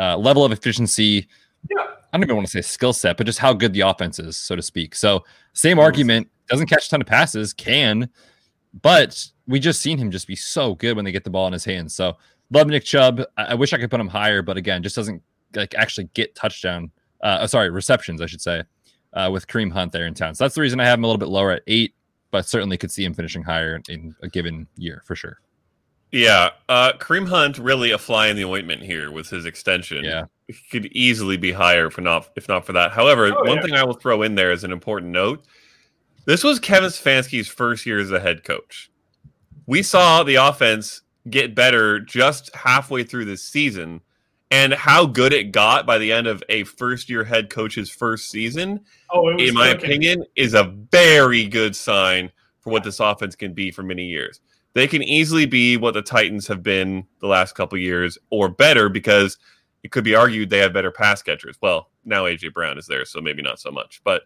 uh, level of efficiency. Yeah. I don't even want to say skill set, but just how good the offense is, so to speak. So, same argument. Doesn't catch a ton of passes, can, but we just seen him just be so good when they get the ball in his hands. So, love Nick Chubb. I, I wish I could put him higher, but again, just doesn't like actually get touchdown. Uh, oh, sorry, receptions, I should say, uh, with Kareem Hunt there in town. So that's the reason I have him a little bit lower at eight, but certainly could see him finishing higher in a given year for sure. Yeah, uh, Kareem Hunt really a fly in the ointment here with his extension. Yeah, he could easily be higher for not if not for that. However, Oh, one yeah. thing I will throw in there as an important note: this was Kevin Stefanski's first year as a head coach. We saw the offense get better just halfway through this season, and how good it got by the end of a first-year head coach's first season Oh, in my cooking. opinion, is a very good sign for what this offense can be for many years. They can easily be what the Titans have been the last couple years or better because it could be argued they have better pass catchers. Well, now AJ Brown is there, so maybe not so much. But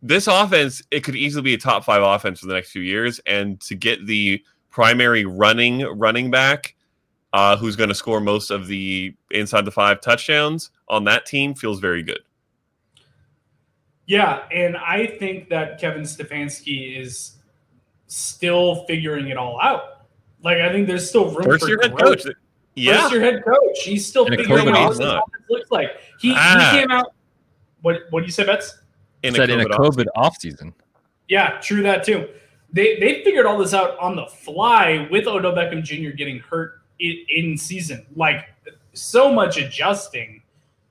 this offense, it could easily be a top five offense for the next few years. And to get the primary running running back uh, who's going to score most of the inside the five touchdowns on that team feels very good. Yeah, and I think that Kevin Stefanski is still figuring it all out. Like I think there's still room First for your head coach. Yeah. First year head coach. He's still In a figuring COVID out what he's this offense looks like. He, Ah. he came out. What what do you say, Betz? in said in a off- COVID offseason. Yeah, true that too. They they figured all this out on the fly with Odell Beckham Jr. getting hurt in, in season. Like so much adjusting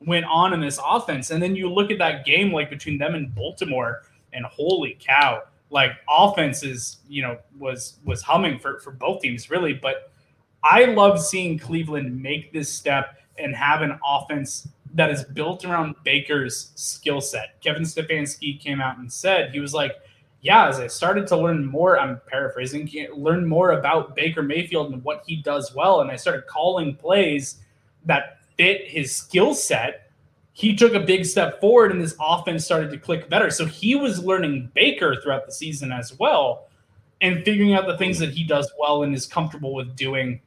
went on in this offense, and then you look at that game like between them and Baltimore, and holy cow, like offenses, you know, was was humming for for both teams really. But I love seeing Cleveland make this step and have an offense that is built around Baker's skill set. Kevin Stefanski came out and said he was like, "Yeah, as I started to learn more, I'm paraphrasing, learn more about Baker Mayfield and what he does well, and I started calling plays that fit his skill set." He took a big step forward, and this offense started to click better. So he was learning Baker throughout the season as well, and figuring out the things that he does well and is comfortable with doing.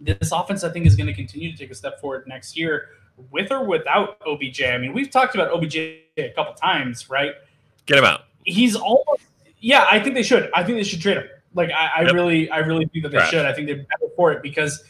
This offense, I think, is going to continue to take a step forward next year with or without OBJ. I mean, we've talked about OBJ a couple times, right? Get him out. He's almost yeah, I think they should. I think they should trade him. Like I, I Yep. really, I really think that they should. I think they're better for it because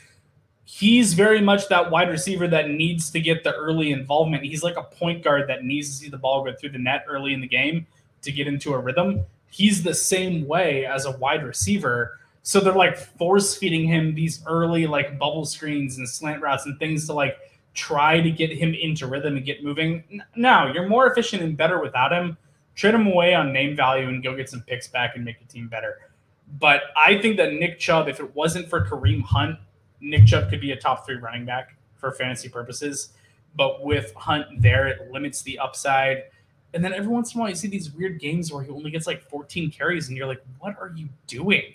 he's very much that wide receiver that needs to get the early involvement. He's like a point guard that needs to see the ball go through the net early in the game to get into a rhythm. He's the same way as a wide receiver. So they're like force feeding him these early like bubble screens and slant routes and things to like try to get him into rhythm and get moving. No, you're more efficient and better without him. Trade him away on name value and go get some picks back and make the team better. But I think that Nick Chubb, if it wasn't for Kareem Hunt, Nick Chubb could be a top three running back for fantasy purposes. But with Hunt there, it limits the upside. And then every once in a while, you see these weird games where he only gets like 14 carries, and you're like, what are you doing?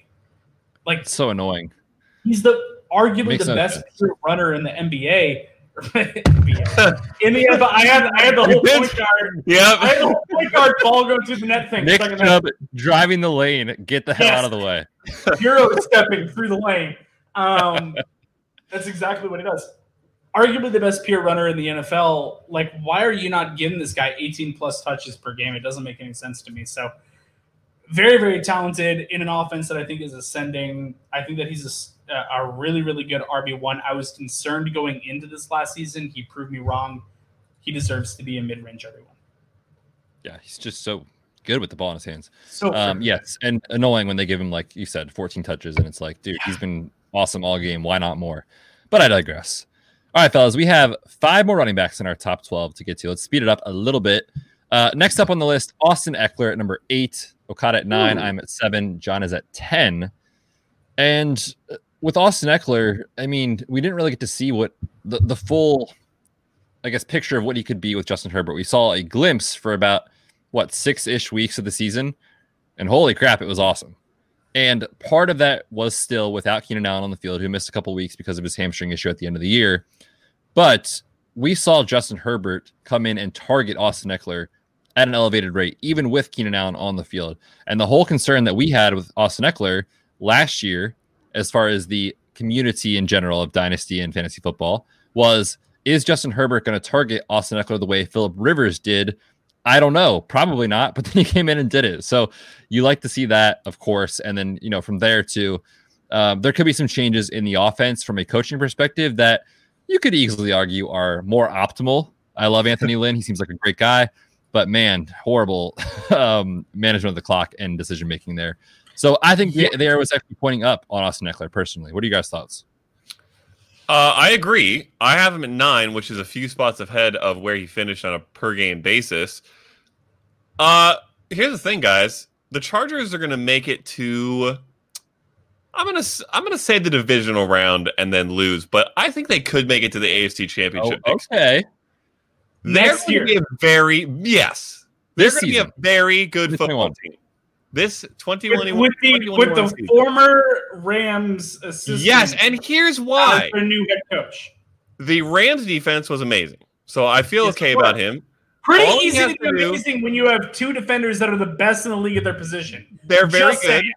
Like, so annoying. he's the arguably the no best runner in the NBA. In the NFL, I had I had the whole point guard. I Yep. had the whole point guard ball go through the net thing. Nick It's like a Chubb driving the lane. Get the hell Yes. out of the way. Euro stepping through the lane. Um, that's exactly what he does. Arguably the best pure runner in the NFL. Like, why are you not giving this guy 18 plus touches per game? It doesn't make any sense to me. So, very, very talented in an offense that I think is ascending. I think that he's a s- a, really, really good RB1. I was concerned going into this last season. He proved me wrong. He deserves to be a mid range RB1. Yeah, he's just so good with the ball in his hands. So, Um, yes, and annoying when they give him like you said, 14 touches, and it's like, dude, he's been awesome all game. Why not more? But I digress. All right, fellas, we have five more running backs in our top 12 to get to. Let's speed it up a little bit. Uh, next up on the list, Austin Ekeler at number eight, Okada at nine. Ooh. I'm at seven. Jon is at 10. And uh, with Austin Ekeler, I mean, we didn't really get to see what the, the full, I guess, picture of what he could be with Justin Herbert. We saw a glimpse for about what six ish weeks of the season, and holy crap, it was awesome. And part of that was still without Keenan Allen on the field, who missed a couple weeks because of his hamstring issue at the end of the year. But we saw Justin Herbert come in and target Austin Ekeler at an elevated rate, even with Keenan Allen on the field. And the whole concern that we had with Austin Ekeler last year, as far as the community in general of dynasty and fantasy football, was is Justin Herbert going to target Austin Ekeler the way Philip Rivers did? I don't know, probably not. But then he came in and did it. So you like to see that, of course. And then you know from there to um, there could be some changes in the offense from a coaching perspective that you could easily argue are more optimal. I love Anthony Lynn; he seems like a great guy, but man, horrible um, management of the clock and decision making there. So I think yeah. the, the arrow was actually pointing up on Austin Ekeler personally. What are you guys' thoughts? Uh, I agree. I have him at nine, which is a few spots ahead of where he finished on a per game basis. Uh, here's the thing, guys. The Chargers are going to make it to. I'm gonna I'm gonna say the divisional round and then lose, but I think they could make it to the AFC Championship. Oh, okay. They're going to be a very yes. They're going to be a very good football team. This 2021 with, the, with the season. former Rams assistant. Yes, and here's why. A new head coach. The Rams defense was amazing, so I feel yes, okay about him. Pretty All easy to be amazing do, when you have two defenders that are the best in the league at their position. They're very Just good. Saying.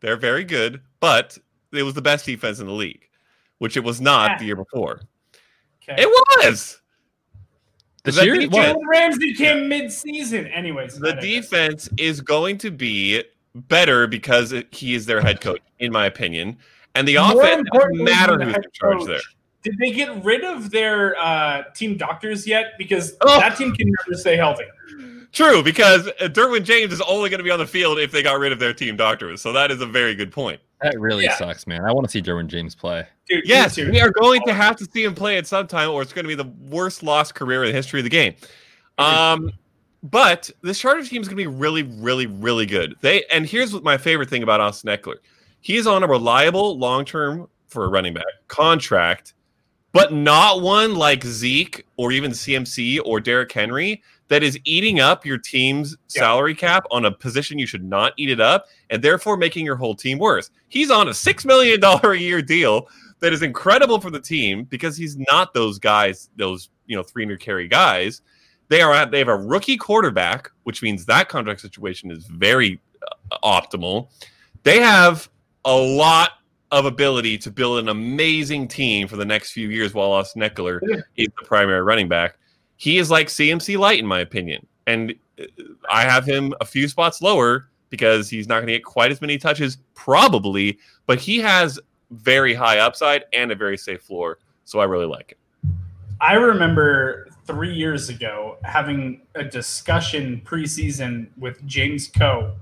They're very good, but it was the best defense in the league, which it was not yeah. the year before. Okay. It was. The year, Jalen Ramsey came mid-season. Anyways, the defense is going to be better because he is their head coach, in my opinion. And the More offense doesn't matter who's in charge coach. there. Did they get rid of their uh, team doctors yet? Because oh. that team can never stay healthy. True, because Derwin James is only going to be on the field if they got rid of their team doctors. So that is a very good point. That really yeah. sucks, man. I want to see Derwin James play. Dude, yes, we are going to have to see him play at some time, or it's going to be the worst lost career in the history of the game. Um, but this Chargers team is going to be really, really, really good. They and here's what my favorite thing about Austin Ekeler: he is on a reliable, long-term for a running back contract, but not one like Zeke or even CMC or Derrick Henry that is eating up your team's yeah. salary cap on a position you should not eat it up and therefore making your whole team worse. He's on a $6 million a year deal that is incredible for the team because he's not those guys, those, you know, 300 carry guys. They are at, they have a rookie quarterback, which means that contract situation is very uh, optimal. They have a lot of ability to build an amazing team for the next few years while Austin yeah. is the primary running back he is like CMC light in my opinion, and uh, I have him a few spots lower because he's not going to get quite as many touches probably, but he has very high upside and a very safe floor, so I really like it. I remember three years ago having a discussion preseason with James Coe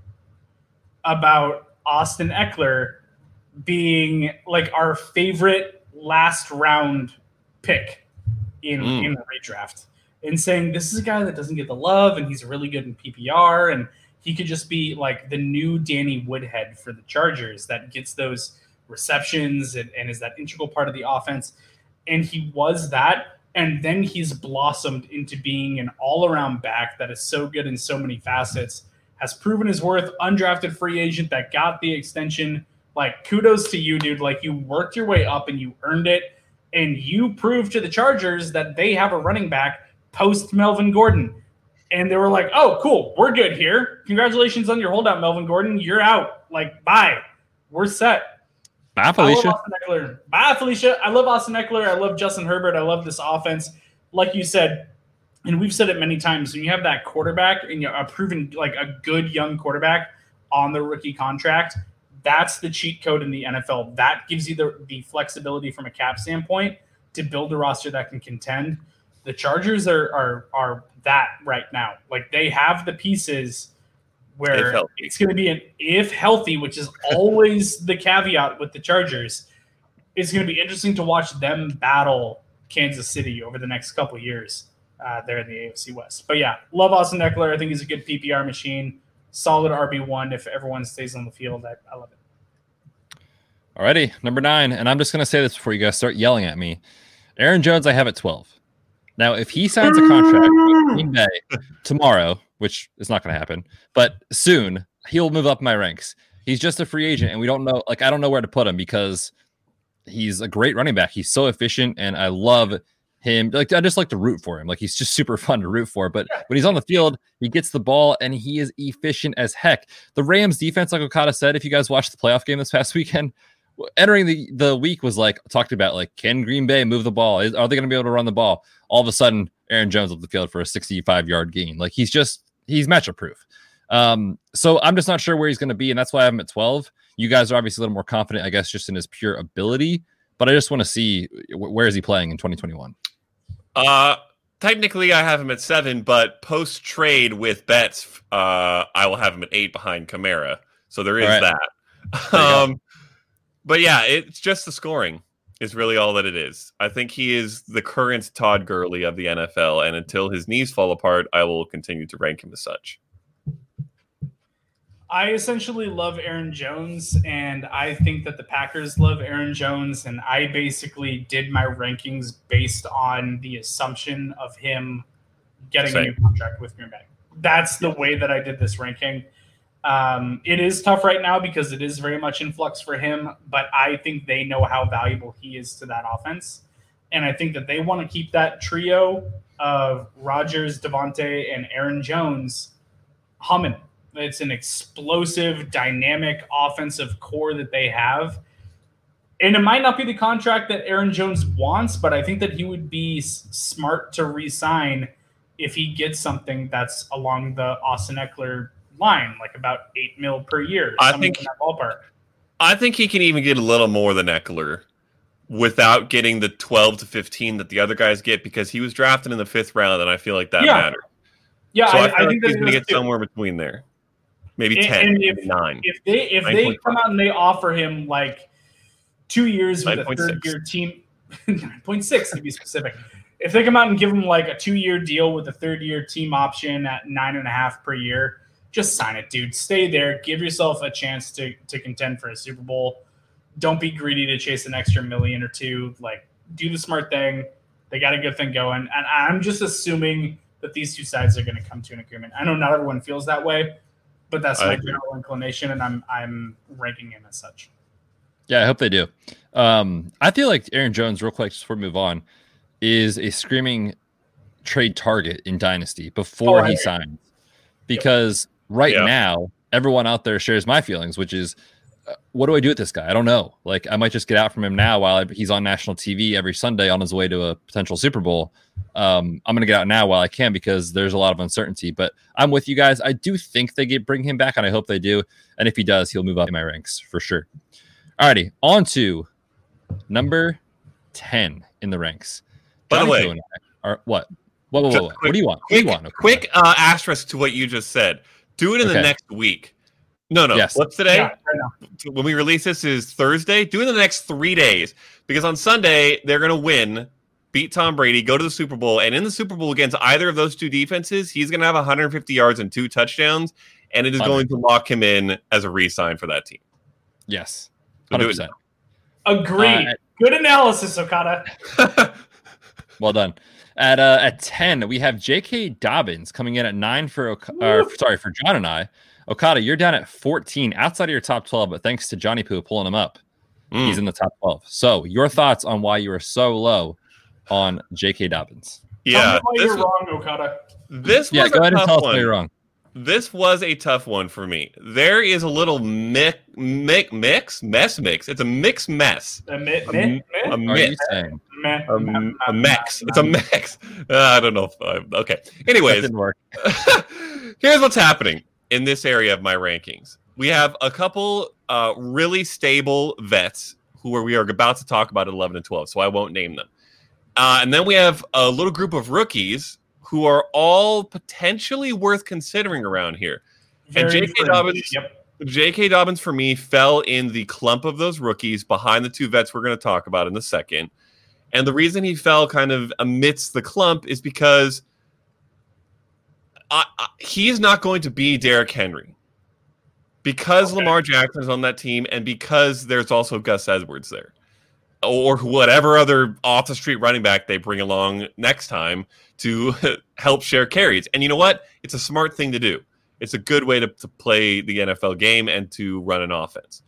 about Austin Ekeler being like our favorite last round pick in mm. in the redraft and saying this is a guy that doesn't get the love and he's really good in PPR and he could just be like the new Danny Woodhead for the Chargers that gets those receptions and, and is that integral part of the offense. And he was that. And then he's blossomed into being an all around back that is so good in so many facets, has proven his worth, undrafted free agent that got the extension. Like, kudos to you, dude. Like, you worked your way up and you earned it. And you proved to the Chargers that they have a running back post Melvin Gordon. And they were like, oh, cool. We're good here. Congratulations on your holdout, Melvin Gordon. You're out. Like, bye. We're set. Bye, Felicia. Bye, Felicia. I love Austin Ekeler. I love Justin Herbert. I love this offense. Like you said, and we've said it many times, when you have that quarterback and you're a proven, like a good young quarterback on the rookie contract, that's the cheat code in the NFL. That gives you the, the flexibility from a cap standpoint to build a roster that can contend the Chargers are are are that right now. Like they have the pieces where it's going to be an if healthy, which is always the caveat with the Chargers. It's going to be interesting to watch them battle Kansas City over the next couple years uh, there in the AFC West. But yeah, love Austin Ekeler. I think he's a good PPR machine, solid RB one if everyone stays on the field. I, I love it. Alrighty, number nine, and I'm just going to say this before you guys start yelling at me. Aaron Jones, I have at 12. Now, if he signs a contract with ah! Green Bay tomorrow, which is not going to happen, but soon, he'll move up my ranks. He's just a free agent, and we don't know. Like, I don't know where to put him because he's a great running back. He's so efficient, and I love him. Like, I just like to root for him. Like, he's just super fun to root for. But when he's on the field, he gets the ball, and he is efficient as heck. The Rams defense, like Okada said, if you guys watched the playoff game this past weekend, entering the the week was like talked about like can Green Bay move the ball? Is, are they going to be able to run the ball? All of a sudden, Aaron Jones up the field for a 65 yard gain. Like he's just he's matchup proof. Um, so I'm just not sure where he's going to be, and that's why I have him at 12. You guys are obviously a little more confident, I guess, just in his pure ability. But I just want to see where is he playing in 2021. Uh, technically, I have him at seven, but post trade with Betz, uh, I will have him at eight behind Kamara. So there is right. that. There you go. Um, but yeah, it's just the scoring is really all that it is. I think he is the current Todd Gurley of the NFL, and until his knees fall apart, I will continue to rank him as such. I essentially love Aaron Jones, and I think that the Packers love Aaron Jones. And I basically did my rankings based on the assumption of him getting a new contract with Green Bay. That's the way that I did this ranking. Um, it is tough right now because it is very much in flux for him, but I think they know how valuable he is to that offense. And I think that they want to keep that trio of Rodgers, Davante, and Aaron Jones humming. It's an explosive, dynamic offensive core that they have. And it might not be the contract that Aaron Jones wants, but I think that he would be s- smart to re sign if he gets something that's along the Austin Ekeler line, like about eight mil per year. I think- ballpark. I think he can even get a little more than Ekeler without getting the 12 to 15 that the other guys get because he was drafted in the fifth round, and I feel like that Yeah. mattered. Yeah, so I, I, I think he's going to get too. somewhere between there. Maybe And- 10, and maybe if- 9. if they if they 9.5. come out and they offer him like two years with a 9.6. third year team, nine point six to be specific. If they come out and give him like a two year deal with a third year team option at nine and a half per year, just sign it, dude. Stay there. Give yourself a chance to to contend for a Super Bowl. Don't be greedy to chase an extra million or two. Like do the smart thing. They got a good thing going, and I'm just assuming that these two sides are going to come to an agreement. I know not everyone feels that way, but that's I my agree. general inclination, and I'm I'm ranking him as such. Yeah, I hope they do. Um, I feel like Aaron Jones, real quick, before we move on, is a screaming trade target in Dynasty before Oh, he signs. Because right Yeah. now, everyone out there shares my feelings, which is, uh, what do I do with this guy? I don't know. Like, I might just get out from him now while I, he's on national TV every Sunday on his way to a potential Super Bowl. Um, I'm going to get out now while I can because there's a lot of uncertainty. But I'm with you guys. I do think they get bring him back, and I hope they do. And if he does, he'll move up in my ranks for sure. Alrighty, on to number 10 in the ranks. By the way- Poo and I are what? Whoa, whoa, whoa, whoa. quick- what do you want? What do Quick, you want? quick uh, asterisk to what you just said. Do it in the next week. No, no. Yes. What's today? Yeah, right when we release this is Thursday. Do it in the next three days because on Sunday they're going to win, beat Tom Brady, go to the Super Bowl, and in the Super Bowl against either of those two defenses, he's going to have 150 yards and two touchdowns, and it is going to lock him in as a re-sign for that team. Yes. So do it 100%. Agreed. Uh, Good analysis, Okada. Well done. At uh, at 10, we have J.K. Dobbins coming in at 9 for Ok- or, sorry, for Jon and I. Okada, you're down at 14 outside of your top 12, but thanks to Johnny Poo pulling him up. Mm. He's in the top 12. So, your thoughts on why you were so low on J.K. Dobbins? yeah, Tell me why this, you're was- wrong, Okada. this Yeah, was go a ahead and tough tell us one. why you're wrong. This was a tough one for me. There is a little mix, mix, mix, mess mix. It's a mix mess. A meh, A meh, a mix. you saying meh, a, meh, m- meh, a mix. It's a mix. Uh, I don't know. If I, okay. Anyways, that didn't work? here's what's happening in this area of my rankings. We have a couple uh, really stable vets who are, we are about to talk about at 11 and 12, so I won't name them. Uh, and then we have a little group of rookies who are all potentially worth considering around here. And J.K. Dobbins- Yep. J.K. Dobbins for me fell in the clump of those rookies behind the two vets we're going to talk about in a second. And the reason he fell kind of amidst the clump is because I, I, he is not going to be Derrick Henry because Okay. Lamar Jackson is on that team and because there's also Gus Edwards there or whatever other off the street running back they bring along next time to help share carries. And you know what? It's a smart thing to do. It's a good way to, to play the NFL game and to run an offense.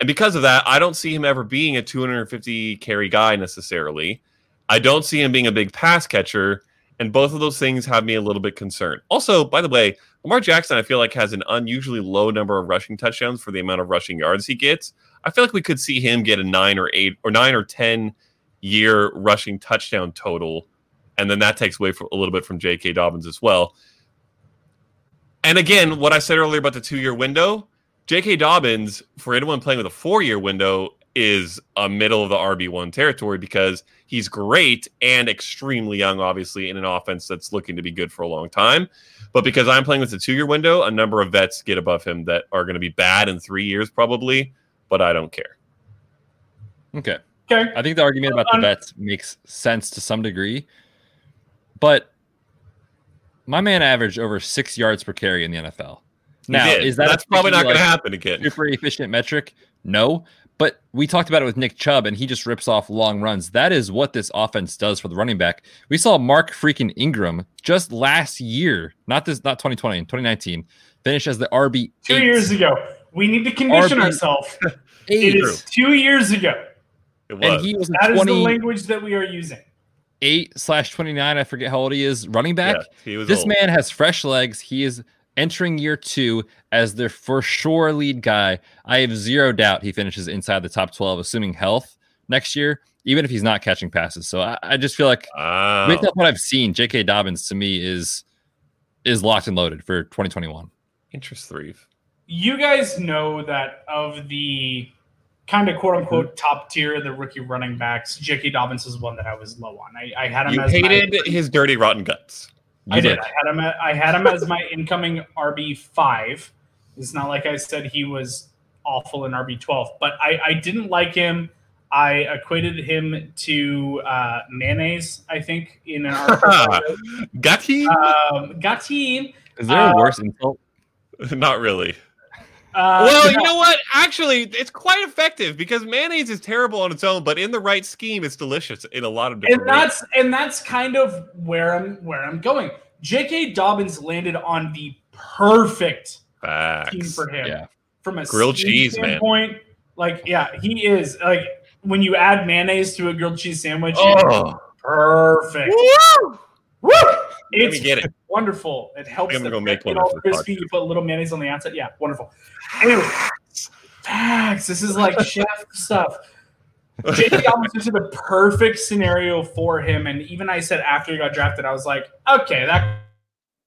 And because of that, I don't see him ever being a 250 carry guy necessarily. I don't see him being a big pass catcher. And both of those things have me a little bit concerned. Also, by the way, Lamar Jackson, I feel like, has an unusually low number of rushing touchdowns for the amount of rushing yards he gets. I feel like we could see him get a nine or eight or nine or 10 year rushing touchdown total. And then that takes away from, a little bit from J.K. Dobbins as well. And again, what I said earlier about the two year window, J.K. Dobbins, for anyone playing with a four year window, is a middle of the RB1 territory because he's great and extremely young, obviously, in an offense that's looking to be good for a long time. But because I'm playing with a two year window, a number of vets get above him that are going to be bad in three years, probably, but I don't care. Okay. Okay. I think the argument about the Um, vets makes sense to some degree, but my man averaged over six yards per carry in the NFL. He Now, did. is that that's probably not picky, going to happen again. super efficient metric? No. But we talked about it with Nick Chubb, and he just rips off long runs. That is what this offense does for the running back. We saw Mark freaking Ingram just last year, not this, not 2020, 2019, finish as the RB Two years ago. We need to condition RB ourselves. It is two years ago. It and was. he was That a is the language that we are using. Slash 29. I forget how old he is. Running back. Yeah, he was This old. man has fresh legs. He is entering year two as their for sure lead guy. I have zero doubt he finishes inside the top 12, assuming health next year, even if he's not catching passes. So I, I just feel like Wow. based off what I've seen, J.K. Dobbins to me is is locked and loaded for 2021. Interest three. You guys know that of the kind of quote unquote top tier of the rookie running backs, J.K. Dobbins is one that I was low on. I, I had him You hated my, his dirty, rotten guts. You I did. did. I had him. At, I had him as my incoming RB five. It's not like I said he was awful in RB twelve, but I, I didn't like him. I equated him to uh, mayonnaise. I think in an RB. Gutty? um, Gatine. Is there a Uh, worse insult? Not really. Uh, well, you know what? Actually, it's quite effective because mayonnaise is terrible on its own, but in the right scheme, it's delicious in a lot of different and ways. that's and that's kind of where I'm where I'm going. J.K. Dobbins landed on the perfect team Facts. for him. Yeah. From a Grilled cheese, man. like yeah, he is like when you add mayonnaise to a grilled cheese sandwich, it's Oh, perfect. woo! Woo! Let me get it. Wonderful. It helps I'm gonna go make one get all crispy. You put a little mayonnaise on the outside. Yeah, wonderful. Anyway, facts. This is like chef stuff. J.K. Dobbins into the perfect scenario for him, and even I said after he got drafted, I was like, okay, that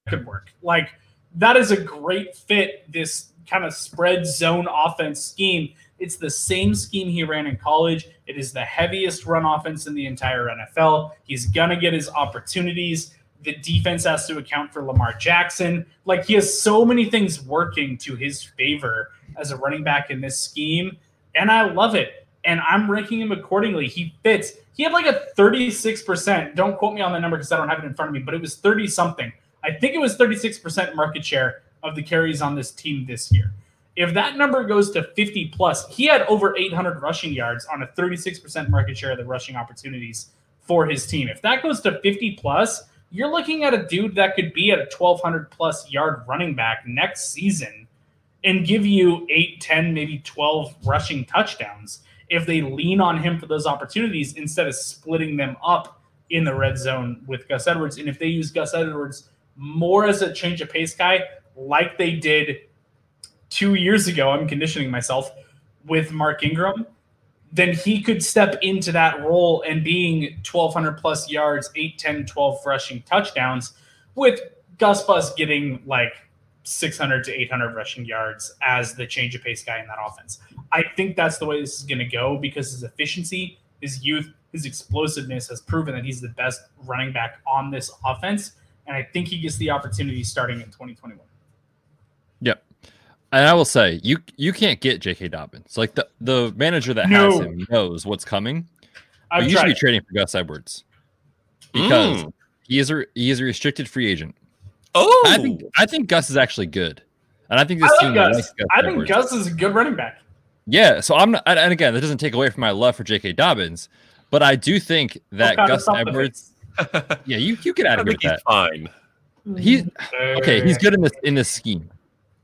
could work. Like that is a great fit. This kind of spread zone offense scheme. It's the same scheme he ran in college. It is the heaviest run offense in the entire NFL. He's gonna get his opportunities. The defense has to account for Lamar Jackson. Like he has so many things working to his favor as a running back in this scheme, and I love it. And I'm ranking him accordingly. He fits. He had like a 36%. Don't quote me on the number because I don't have it in front of me, but it was 30 something. I think it was 36% market share of the carries on this team this year. If that number goes to 50 plus, he had over 800 rushing yards on a 36% market share of the rushing opportunities for his team. If that goes to 50 plus, you're looking at a dude that could be at a 1200 plus yard running back next season and give you 8, 10, maybe 12 rushing touchdowns if they lean on him for those opportunities instead of splitting them up in the red zone with Gus Edwards. And if they use Gus Edwards more as a change of pace guy, like they did two years ago, I'm conditioning myself with Mark Ingram, then he could step into that role and being 1,200 plus yards, 8, 10, 12 rushing touchdowns, with Gus Bus getting like 600 to 800 rushing yards as the change of pace guy in that offense. I think that's the way this is going to go because his efficiency, his youth, his explosiveness has proven that he's the best running back on this offense. And I think he gets the opportunity starting in 2021. Yep. And I will say, you you can't get J.K. Dobbins. Like the, the manager that No. has him knows what's coming. But I've you should tried. be trading for Gus Edwards because Mm. he is a he is a restricted free agent. Oh, I think I think Gus is actually good, and I think I this like team Gus. likes Gus I think Edwards. Gus is a good running back. Yeah, so I'm not, and and again, that doesn't take away from my love for J.K. Dobbins, but I do think that What kind of Gus? Edwards. Yeah, you you get I out of think he's that. fine. He okay, he's good in this in this scheme.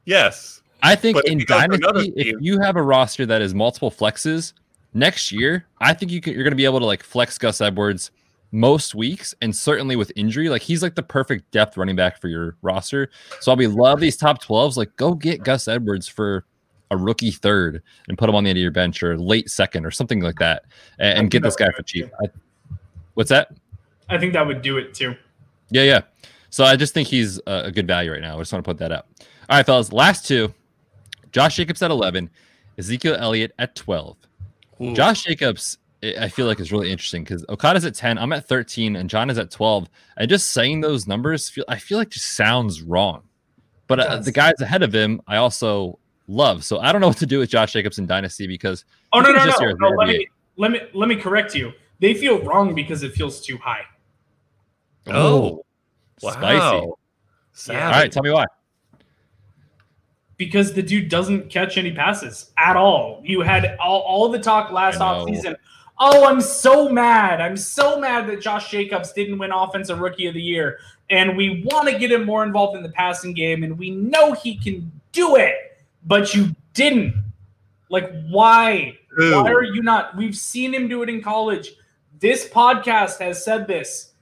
Yes. I think But in dynasty, if you have a roster that is multiple flexes next year, I think you can, you're going to be able to like flex Gus Edwards most weeks, and certainly with injury, like he's like the perfect depth running back for your roster. So I'll be love these top 12s. Like go get Gus Edwards for a rookie third and put him on the end of your bench or late second or something like that, and, and get this guy for cheap. I, what's that? I think that would do it too. Yeah, yeah. So I just think he's a, a good value right now. I just want to put that out. All right, fellas. Last two: Josh Jacobs at eleven, Ezekiel Elliott at twelve. Ooh. Josh Jacobs, I I feel like is really interesting because Okada's at ten, I'm at thirteen, and Jon is at twelve. And just saying those numbers, feel I feel like just sounds wrong. But uh, the guys ahead of him, I also love. So I don't know what to do with Josh Jacobs in Dynasty because Oh no no no! no let me let me let me correct you. They feel wrong because it feels too high. Oh, wow. spicy. Savage. All right, tell me why. Because the dude doesn't catch any passes at all. You had all, all the talk last I know. offseason. Oh, I'm so mad. I'm so mad that Josh Jacobs didn't win Offensive Rookie of the Year. And we want to get him more involved in the passing game, and we know he can do it, but you didn't. Like, why? Ooh. Why are you not? We've seen him do it in college. This podcast has said this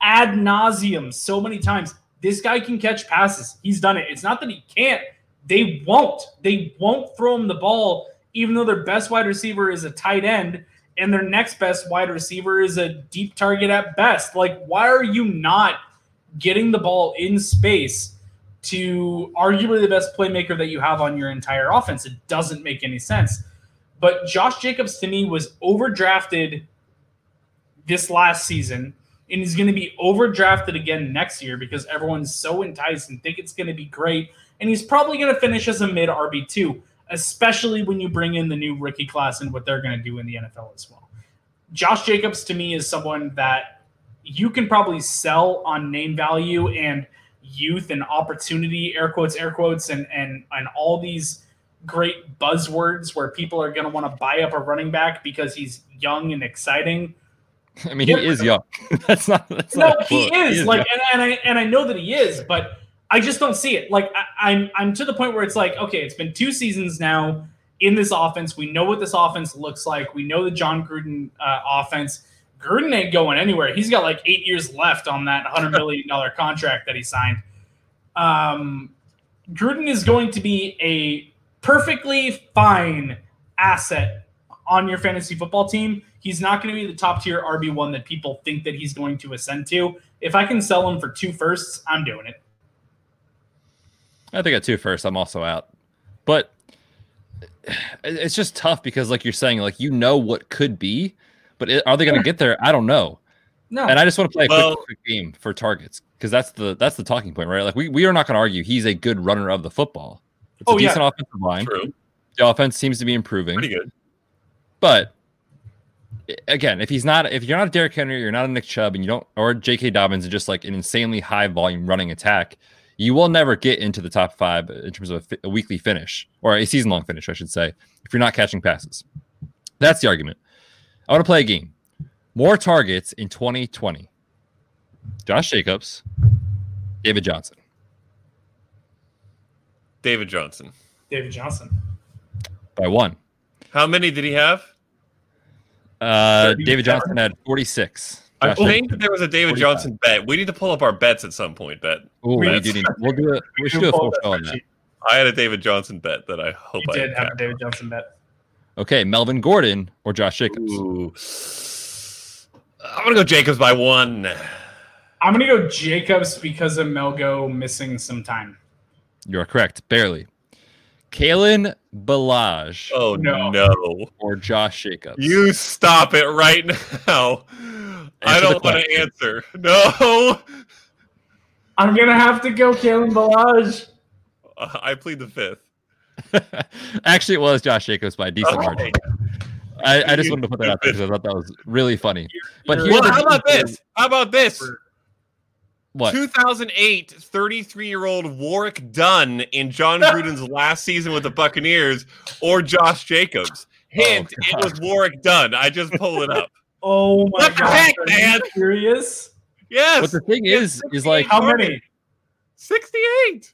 ad nauseum so many times. This guy can catch passes. He's done it. It's not that he can't. They won't. They won't throw him the ball, even though their best wide receiver is a tight end and their next best wide receiver is a deep target at best. Like, why are you not getting the ball in space to arguably the best playmaker that you have on your entire offense? It doesn't make any sense. But Josh Jacobs to me was overdrafted this last season and he's going to be overdrafted again next year because everyone's so enticed and think it's going to be great. And he's probably going to finish as a mid RB2, especially when you bring in the new rookie class and what they're going to do in the NFL as well. Josh Jacobs to me is someone that you can probably sell on name value and youth and opportunity, air quotes, air quotes, and and and all these great buzzwords where people are going to want to buy up a running back because he's young and exciting. I mean, he is young. that's not. That's No, not a he is like, and, and I and I know that he is, but I just don't see it. Like I, I'm I'm to the point where it's like, okay, it's been two seasons now in this offense. We know what this offense looks like. We know the Jon Gruden uh, offense. Gruden ain't going anywhere. He's got like eight years left on that hundred million dollar contract that he signed. Um, Gruden is going to be a perfectly fine asset on your fantasy football team. He's not going to be the top tier RB one that people think that he's going to ascend to. If I can sell him for two firsts, I'm doing it. I think at two first, I'm also out. But it's just tough because, like you're saying, like you know what could be, but it, are they going to get there? I don't know. No, And I just want to play a Well- quick, quick game for targets because that's the that's the talking point, right? Like we, we are not going to argue he's a good runner of the football. It's a Oh, yeah. decent offensive line. True. The offense seems to be improving, Pretty good. but again, if he's not, if you're not a Derrick Henry, you're not a Nick Chubb, and you don't, or J.K. Dobbins, and just like an insanely high volume running attack, you will never get into the top five in terms of a, fi- a weekly finish or a season long finish, I should say, if you're not catching passes. That's the argument. I want to play a game. More targets in 2020. Josh Jacobs, David Johnson. David Johnson. David Johnson. By one. How many did he have? Uh, David Johnson had 46. I Josh think that there was a David 45. Johnson bet. We need to pull up our bets at some point. Bet Ooh, we That's- do need, we'll do it. We should do a full show on that. I had a David Johnson bet that I hope You I did have a attacked. David Johnson bet. Okay, Melvin Gordon or Josh Jacobs. Ooh. I'm gonna go Jacobs by one. I'm gonna go Jacobs because of Melgo missing some time. You're correct, barely. Kalen Ballage Oh No. no! or Josh Jacobs. You stop it right now. I don't want to answer. No, I'm gonna have to go Kalen Ballage. Uh, I plead the fifth. Actually, it was Josh Jacobs by a decent Okay. margin. I, I just wanted to put that out there because I thought that was really funny. But You're- Well, how about this? How about this? What? 2008 33 year old Warrick Dunn in Jon Gruden's last season with the Buccaneers or Josh Jacobs? Oh, Hint, Oh, it was Warrick Dunn. I just pulled it up. Oh my What the god, heck, are you man? Serious? Yes. But the thing is, is like How many? 68.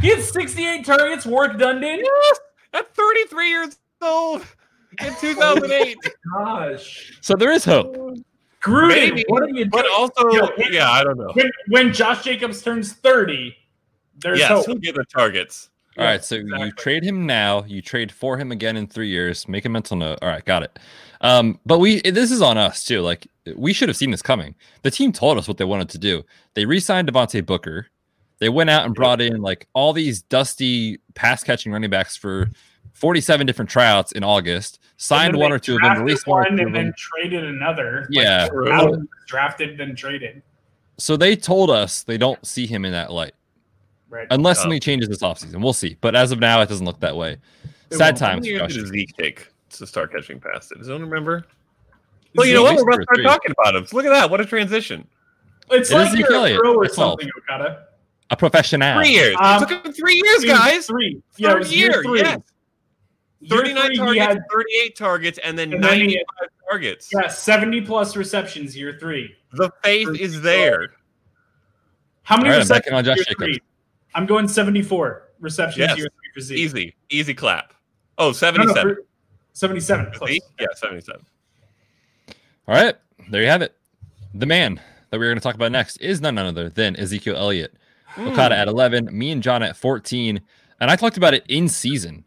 He had 68 targets, Warrick Dunn, didn't? Yes, at 33 years old in 2008. Gosh. So there is hope. Gruden, Maybe, what are you doing? but also, Yo, yeah, I don't know. when, when Josh Jacobs turns 30, there's Yes, hope. he'll get the targets. All right, so you trade him now. You trade for him again in three years. Make a mental note. All right, got it. Um, but we this is on us too. Like we should have seen this coming. The team told us what they wanted to do. They re-signed Devontae Booker. They went out and brought in like all these dusty pass catching running backs for 47 different tryouts in August. Signed one or two of them, released one one, two of and them. then traded another. Like, Yeah. out, drafted, then traded. So they told us they don't see him in that light Right. unless Oh. something changes this offseason. We'll see. But as of now, it doesn't look that way. Sad times. many for years Josh did Zeke take to start catching passes? Does anyone remember? Well, you know what? We're about to start talking about him. So look at that. What a transition. It's It like you're a pro or It's all. something, Okada. A professional. Three years. Um, it took him three years, guys. Three. Yeah, it Third was year, year, three. yes. Year 39 three, targets, had 38 targets, and then And then he 95 targets. yeah, 70 plus receptions year three. The faith is there. How many All right, I'm receptions? backing on Josh year three? I'm going 74 receptions Yes. year three for Zeke. Easy. Easy clap. Oh, No, no, 77. for- 77. Close. Yeah, 77. All right, there you have it. The man that we're going to talk about next is none other than Ezekiel Elliott. Hmm. Okada at 11, me and Jon at 14. And I talked about it in season.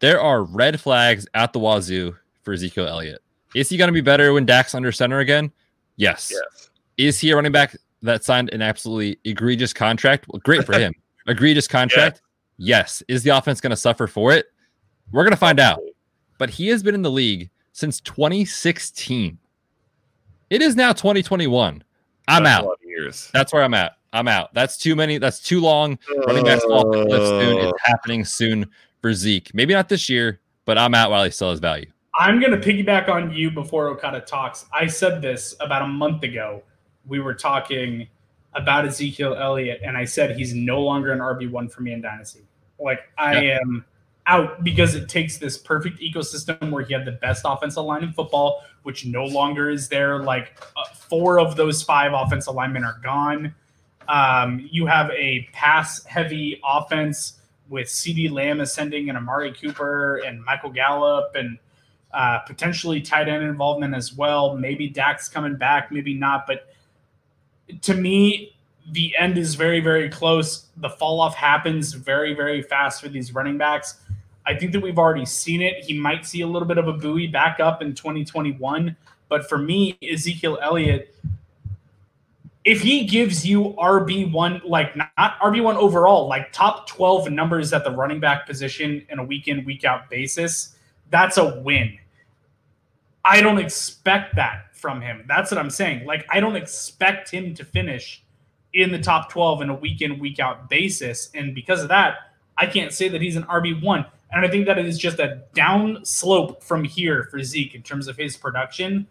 There are red flags at the wazoo for Ezekiel Elliott. Is he going to be better when Dak's under center again? Yes. Yes. Is he a running back that signed an absolutely egregious contract? Well, great for him. egregious contract? Yes. Is the offense going to suffer for it? We're going to find out. But he has been in the league since 2016. It is now 2021. I'm That's out. years. That's where I'm at. I'm out. That's too many. That's too long. Running backs fall off the cliff soon. Uh. It's happening soon for Zeke. Maybe not this year, but I'm out while he still has value. I'm going to piggyback on you before Okada talks. I said this about a month ago. We were talking about Ezekiel Elliott, and I said he's no longer an RB1 for me in Dynasty. Like, I am out because it takes this perfect ecosystem where he had the best offensive line in football, which no longer is there. Like, uh, four of those five offensive linemen are gone. Um, you have a pass heavy offense with CeeDee Lamb ascending and Amari Cooper and Michael Gallup and uh, potentially tight end involvement as well. Maybe Dak's coming back, maybe not. But to me, the end is very, very close. The fall off happens very, very fast for these running backs. I think that we've already seen it. He might see a little bit of a buoy back up in 2021. But for me, Ezekiel Elliott, if he gives you RB1, like not RB1 overall, like top 12 numbers at the running back position in a week in, week out basis, that's a win. I don't expect that from him. That's what I'm saying. Like, I don't expect him to finish in the top 12 in a week in, week out basis. And because of that, I can't say that he's an RB1. And I think that it is just a down slope from here for Zeke in terms of his production.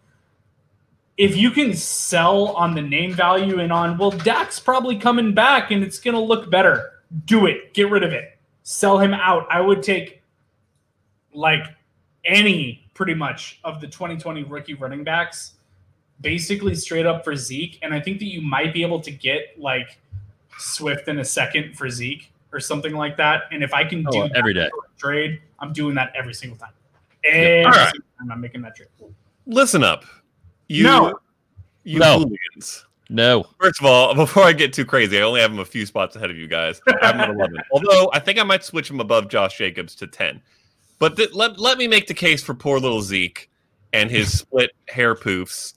If you can sell on the name value and on, well, Dak's probably coming back and it's going to look better, do it. Get rid of it. Sell him out. I would take like any pretty much of the 2020 rookie running backs basically straight up for Zeke. And I think that you might be able to get like Swift in a second for Zeke or something like that. And if I can oh, do Oh, every day. that trade, I'm doing that every single time. Every All right. single time I'm making that trade. Listen up. You, No. you No. hooligans. No. First of all, before I get too crazy, I only have him a few spots ahead of you guys. I'm at 11. Although I think I might switch him above Josh Jacobs to 10. But th- let, let me make the case for poor little Zeke and his split hair poofs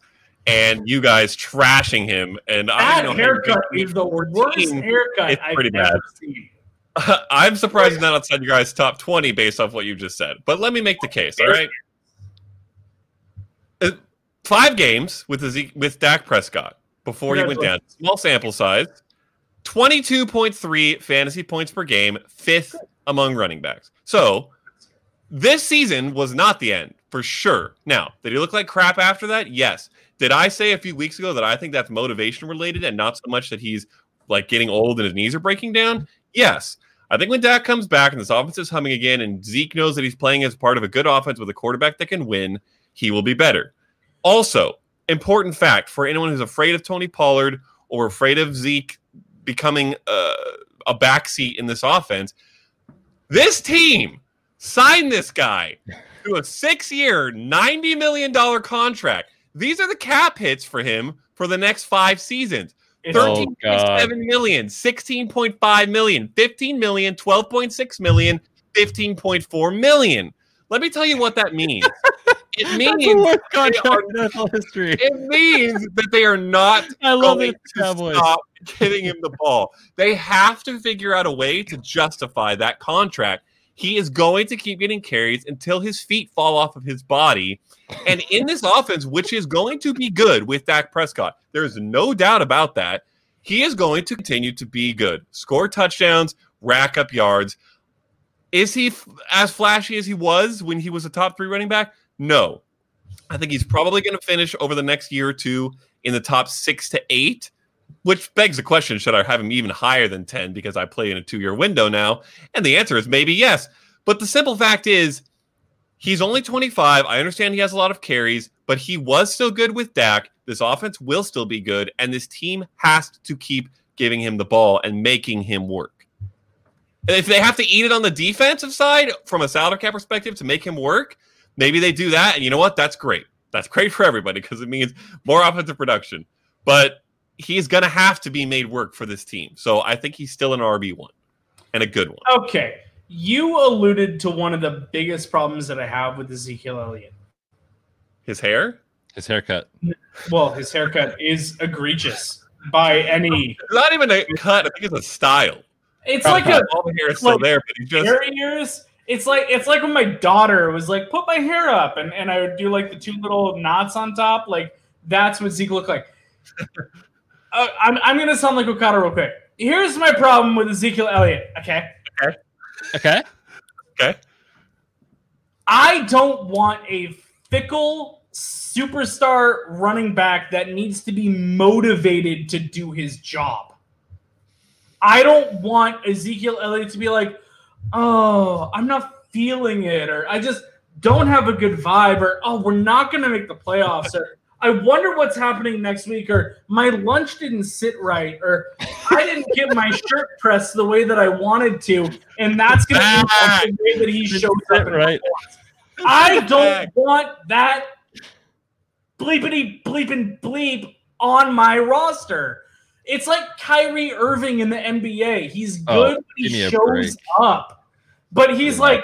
and you guys trashing him. And I That you haircut is the worst 14. haircut It's I've pretty ever bad. seen. I'm surprised not outside your guys' top 20 based off what you just said. But let me make the case, all right? Uh, Five games with Zeke, with Dak Prescott before he went down. Small sample size. 22.3 fantasy points per game, fifth among running backs. So this season was not the end for sure. Now, did he look like crap after that? Yes. Did I say a few weeks ago that I think that's motivation related and not so much that he's like getting old and his knees are breaking down? Yes. I think when Dak comes back and this offense is humming again and Zeke knows that he's playing as part of a good offense with a quarterback that can win, he will be better. Also, important fact for anyone who's afraid of Tony Pollard or afraid of Zeke becoming uh, a backseat in this offense. This team signed this guy to a six-year, ninety million dollar contract. These are the cap hits for him for the next five seasons. It's, Oh, 13.7 million, 16.5 million, 15 million, 12.6 million, 15.4 million. Let me tell you what that means. It That's the means worst they are- NFL history. it means that they are not I love going it, to Cowboys. stop giving him the ball. They have to figure out a way to justify that contract. He is going to keep getting carries until his feet fall off of his body. And in this offense, which is going to be good with Dak Prescott, there's no doubt about that. He is going to continue to be good, score touchdowns, rack up yards. Is he f- as flashy as he was when he was a top three running back? No. I think he's probably going to finish over the next year or two in the top six to eight, which begs the question should I have him even higher than 10 because I play in a two year window now? And the answer is maybe yes. But the simple fact is, he's only 25. I understand he has a lot of carries, but he was still good with Dak. This offense will still be good, and this team has to keep giving him the ball and making him work. If they have to eat it on the defensive side from a salary cap perspective to make him work, maybe they do that. And you know what? That's great. That's great for everybody because it means more offensive production. But he's going to have to be made work for this team. So I think he's still an RB1 and a good one. okay. You alluded to one of the biggest problems that I have with Ezekiel Elliott. His hair? His haircut. Well, his haircut is egregious by any. It's not even a cut. I think it's a style. It's like a all the hair is still like there, but he just hair ears. It's like it's like when my daughter was like, "Put my hair up," and, and I would do like the two little knots on top. Like that's what Zeke looked like. uh, I'm I'm gonna sound like Okada real quick. Here's my problem with Ezekiel Elliott. Okay, Okay. Okay. Okay. I don't want a fickle superstar running back that needs to be motivated to do his job. I don't want Ezekiel Elliott to be like, oh, I'm not feeling it, or I just don't have a good vibe, or oh, we're not going to make the playoffs, or I wonder what's happening next week, or my lunch didn't sit right, or I didn't get my shirt pressed the way that I wanted to, and that's going to be the way that he shows up. Right. I don't want that bleepity bleeping bleep on my roster. It's like Kyrie Irving in the NBA. He's Oh, good when give he shows break. up. But he's Yeah. like,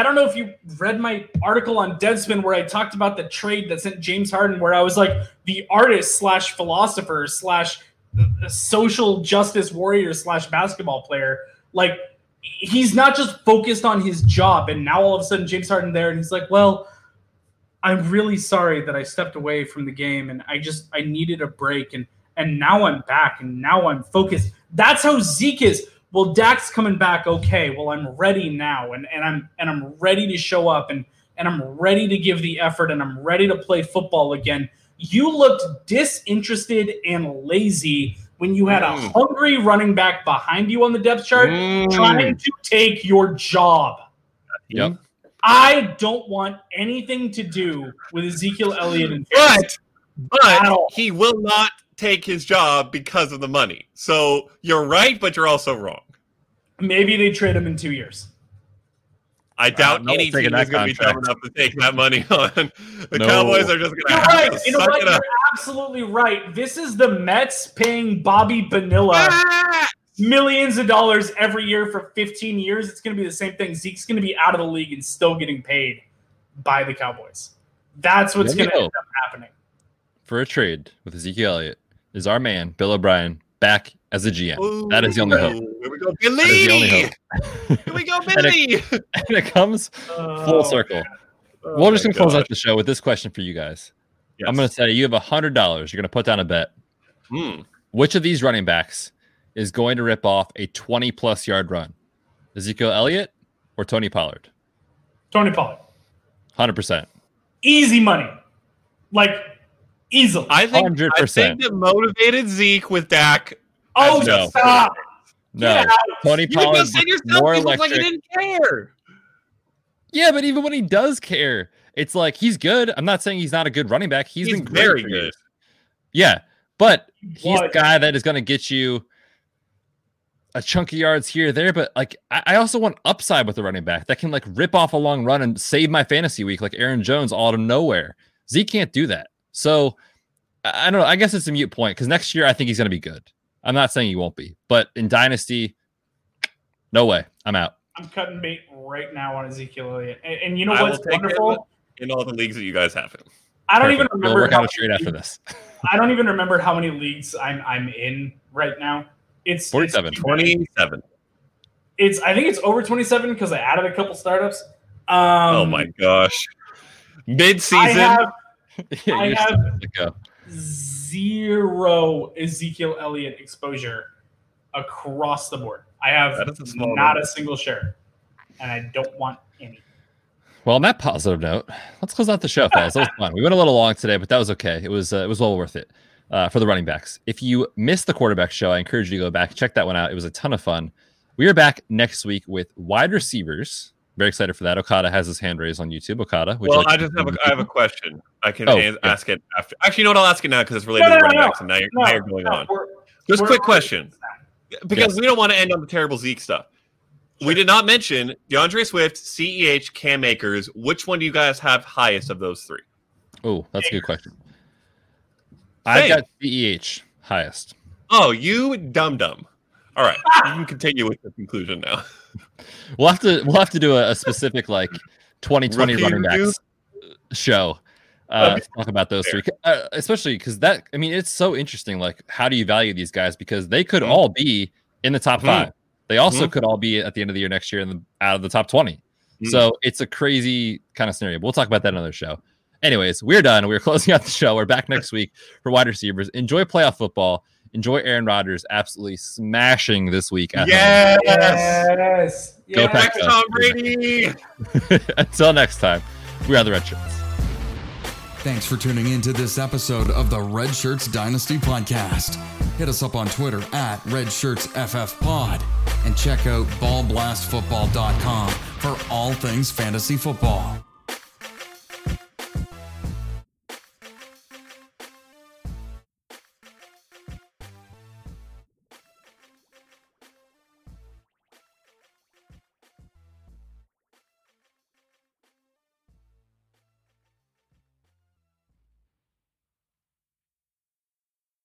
I don't know if you read my article on Deadspin where I talked about the trade that sent James Harden, where I was like the artist slash philosopher slash social justice warrior slash basketball player. Like he's not just focused on his job, and now all of a sudden James Harden there, and he's like, well. I'm really sorry that I stepped away from the game and I just I needed a break and and now I'm back and now I'm focused. That's how Zeke is. Well, Dak's coming back. Okay, well I'm ready now and, and I'm and I'm ready to show up and and I'm ready to give the effort and I'm ready to play football again. You looked disinterested and lazy when you had a Mm. hungry running back behind you on the depth chart Mm. trying to take your job. Yep. I don't want anything to do with Ezekiel Elliott and But but he will not take his job because of the money. So you're right, but you're also wrong. maybe they trade him in two years. I doubt no one's any team that is going to be dumb enough to take that money on. The No. Cowboys are just going to You're have right. to You know suck what? it You're absolutely right. This is the Mets paying Bobby Bonilla Ah! millions of dollars every year for 15 years. It's going to be the same thing. Zeke's going to be out of the league and still getting paid by the Cowboys. That's what's going to end up happening. For a trade with Ezekiel Elliott is our man Bill O'Brien back as a GM. That is the only hope. Ooh, Here we go, That is the Billy. Here we go, And it- Billy. and it comes full Oh, circle. Oh We're just gonna close out the show with this question for you guys. Yes. I'm gonna say you have a hundred dollars. You're gonna put down a bet. Hmm. Which of these running backs is going to rip off a 20 plus yard run? Ezekiel Elliott or Tony Pollard? Tony Pollard. Hundred percent. Easy money. Like, easily. I think I 100%. I think that motivated Zeke with Dak. oh, no. stop. No, Get out. Tony Pollard just said yourself more he looked like electric. he didn't care. Yeah, but even when he does care, it's like he's good. I'm not saying he's not a good running back. He's, been great very good. years. Yeah, but he's the guy that is going to get you a chunk of yards here there, but like I, I also want upside with the running back that can like rip off a long run and save my fantasy week, like Aaron Jones, all out of nowhere. Zeke can't do that. So I, I don't know. I guess it's a mute point because next year I think he's going to be good. I'm not saying he won't be, but in Dynasty, no way. I'm out. I'm cutting bait right now on Ezekiel Elliott. And, and you know what's take wonderful? in all the leagues that you guys have him. I don't even Perfect. We'll remember work how out a trade after this. I don't even remember how many leagues I'm I'm in right now. It's it's 47. too many. 27. It's I think it's over 27 because I added a couple startups. Um, oh my gosh. Mid I season. Have yeah, I have- still good to go. zero Ezekiel Elliott exposure across the board. I have a small not number. a single share, and I don't want any. Well, on that positive note, let's close out the show, fellas. That was fun. We went a little long today, but that was okay. It was uh, it was well worth it uh, for the running backs. If you missed the quarterback show, I encourage you to go back check that one out. It was a ton of fun. We are back next week with wide receivers. Very excited for that. Okada has his hand raised on YouTube. Okada, would you well, like I just have a, continue? I have a question. I can Oh, ans- yeah. ask it after. Actually, you know what? I'll ask it now because it's related No, to no, running no, backs, and now you're, No, now you're going no, on. we're- Just a we're quick question, now. because we don't want to end on the terrible Zeke stuff. We did not mention D'Andre Swift, CEH, Cam Akers. Which one do you guys have highest of those three? Oh, that's a good question. I got CEH highest. Oh, you dum dum. All right, you can continue with the conclusion now. We'll have to we'll have to do a, a specific like 2020 Rookie running review? backs show. Uh, Okay. talk about those three, uh, especially because that I mean it's so interesting. Like, how do you value these guys? Because they could Mhm. all be in the top Mhm. five. They also Mhm. could all be at the end of the year next year in the out of the top 20. Mhm. So it's a crazy kind of scenario. But we'll talk about that in another show. Anyways, we're done. We're closing out the show. We're back next week for wide receivers. Enjoy playoff football. Enjoy Aaron Rodgers absolutely smashing this week. At home. Yes. Yes. Go yes. Pack. Tom Brady. Until next time, we are the Red Shirts. Thanks for tuning in to this episode of the Red Shirts Dynasty Podcast. Hit us up on Twitter at Red Shirts FF Pod and check out ballblastfootball.com for all things fantasy football.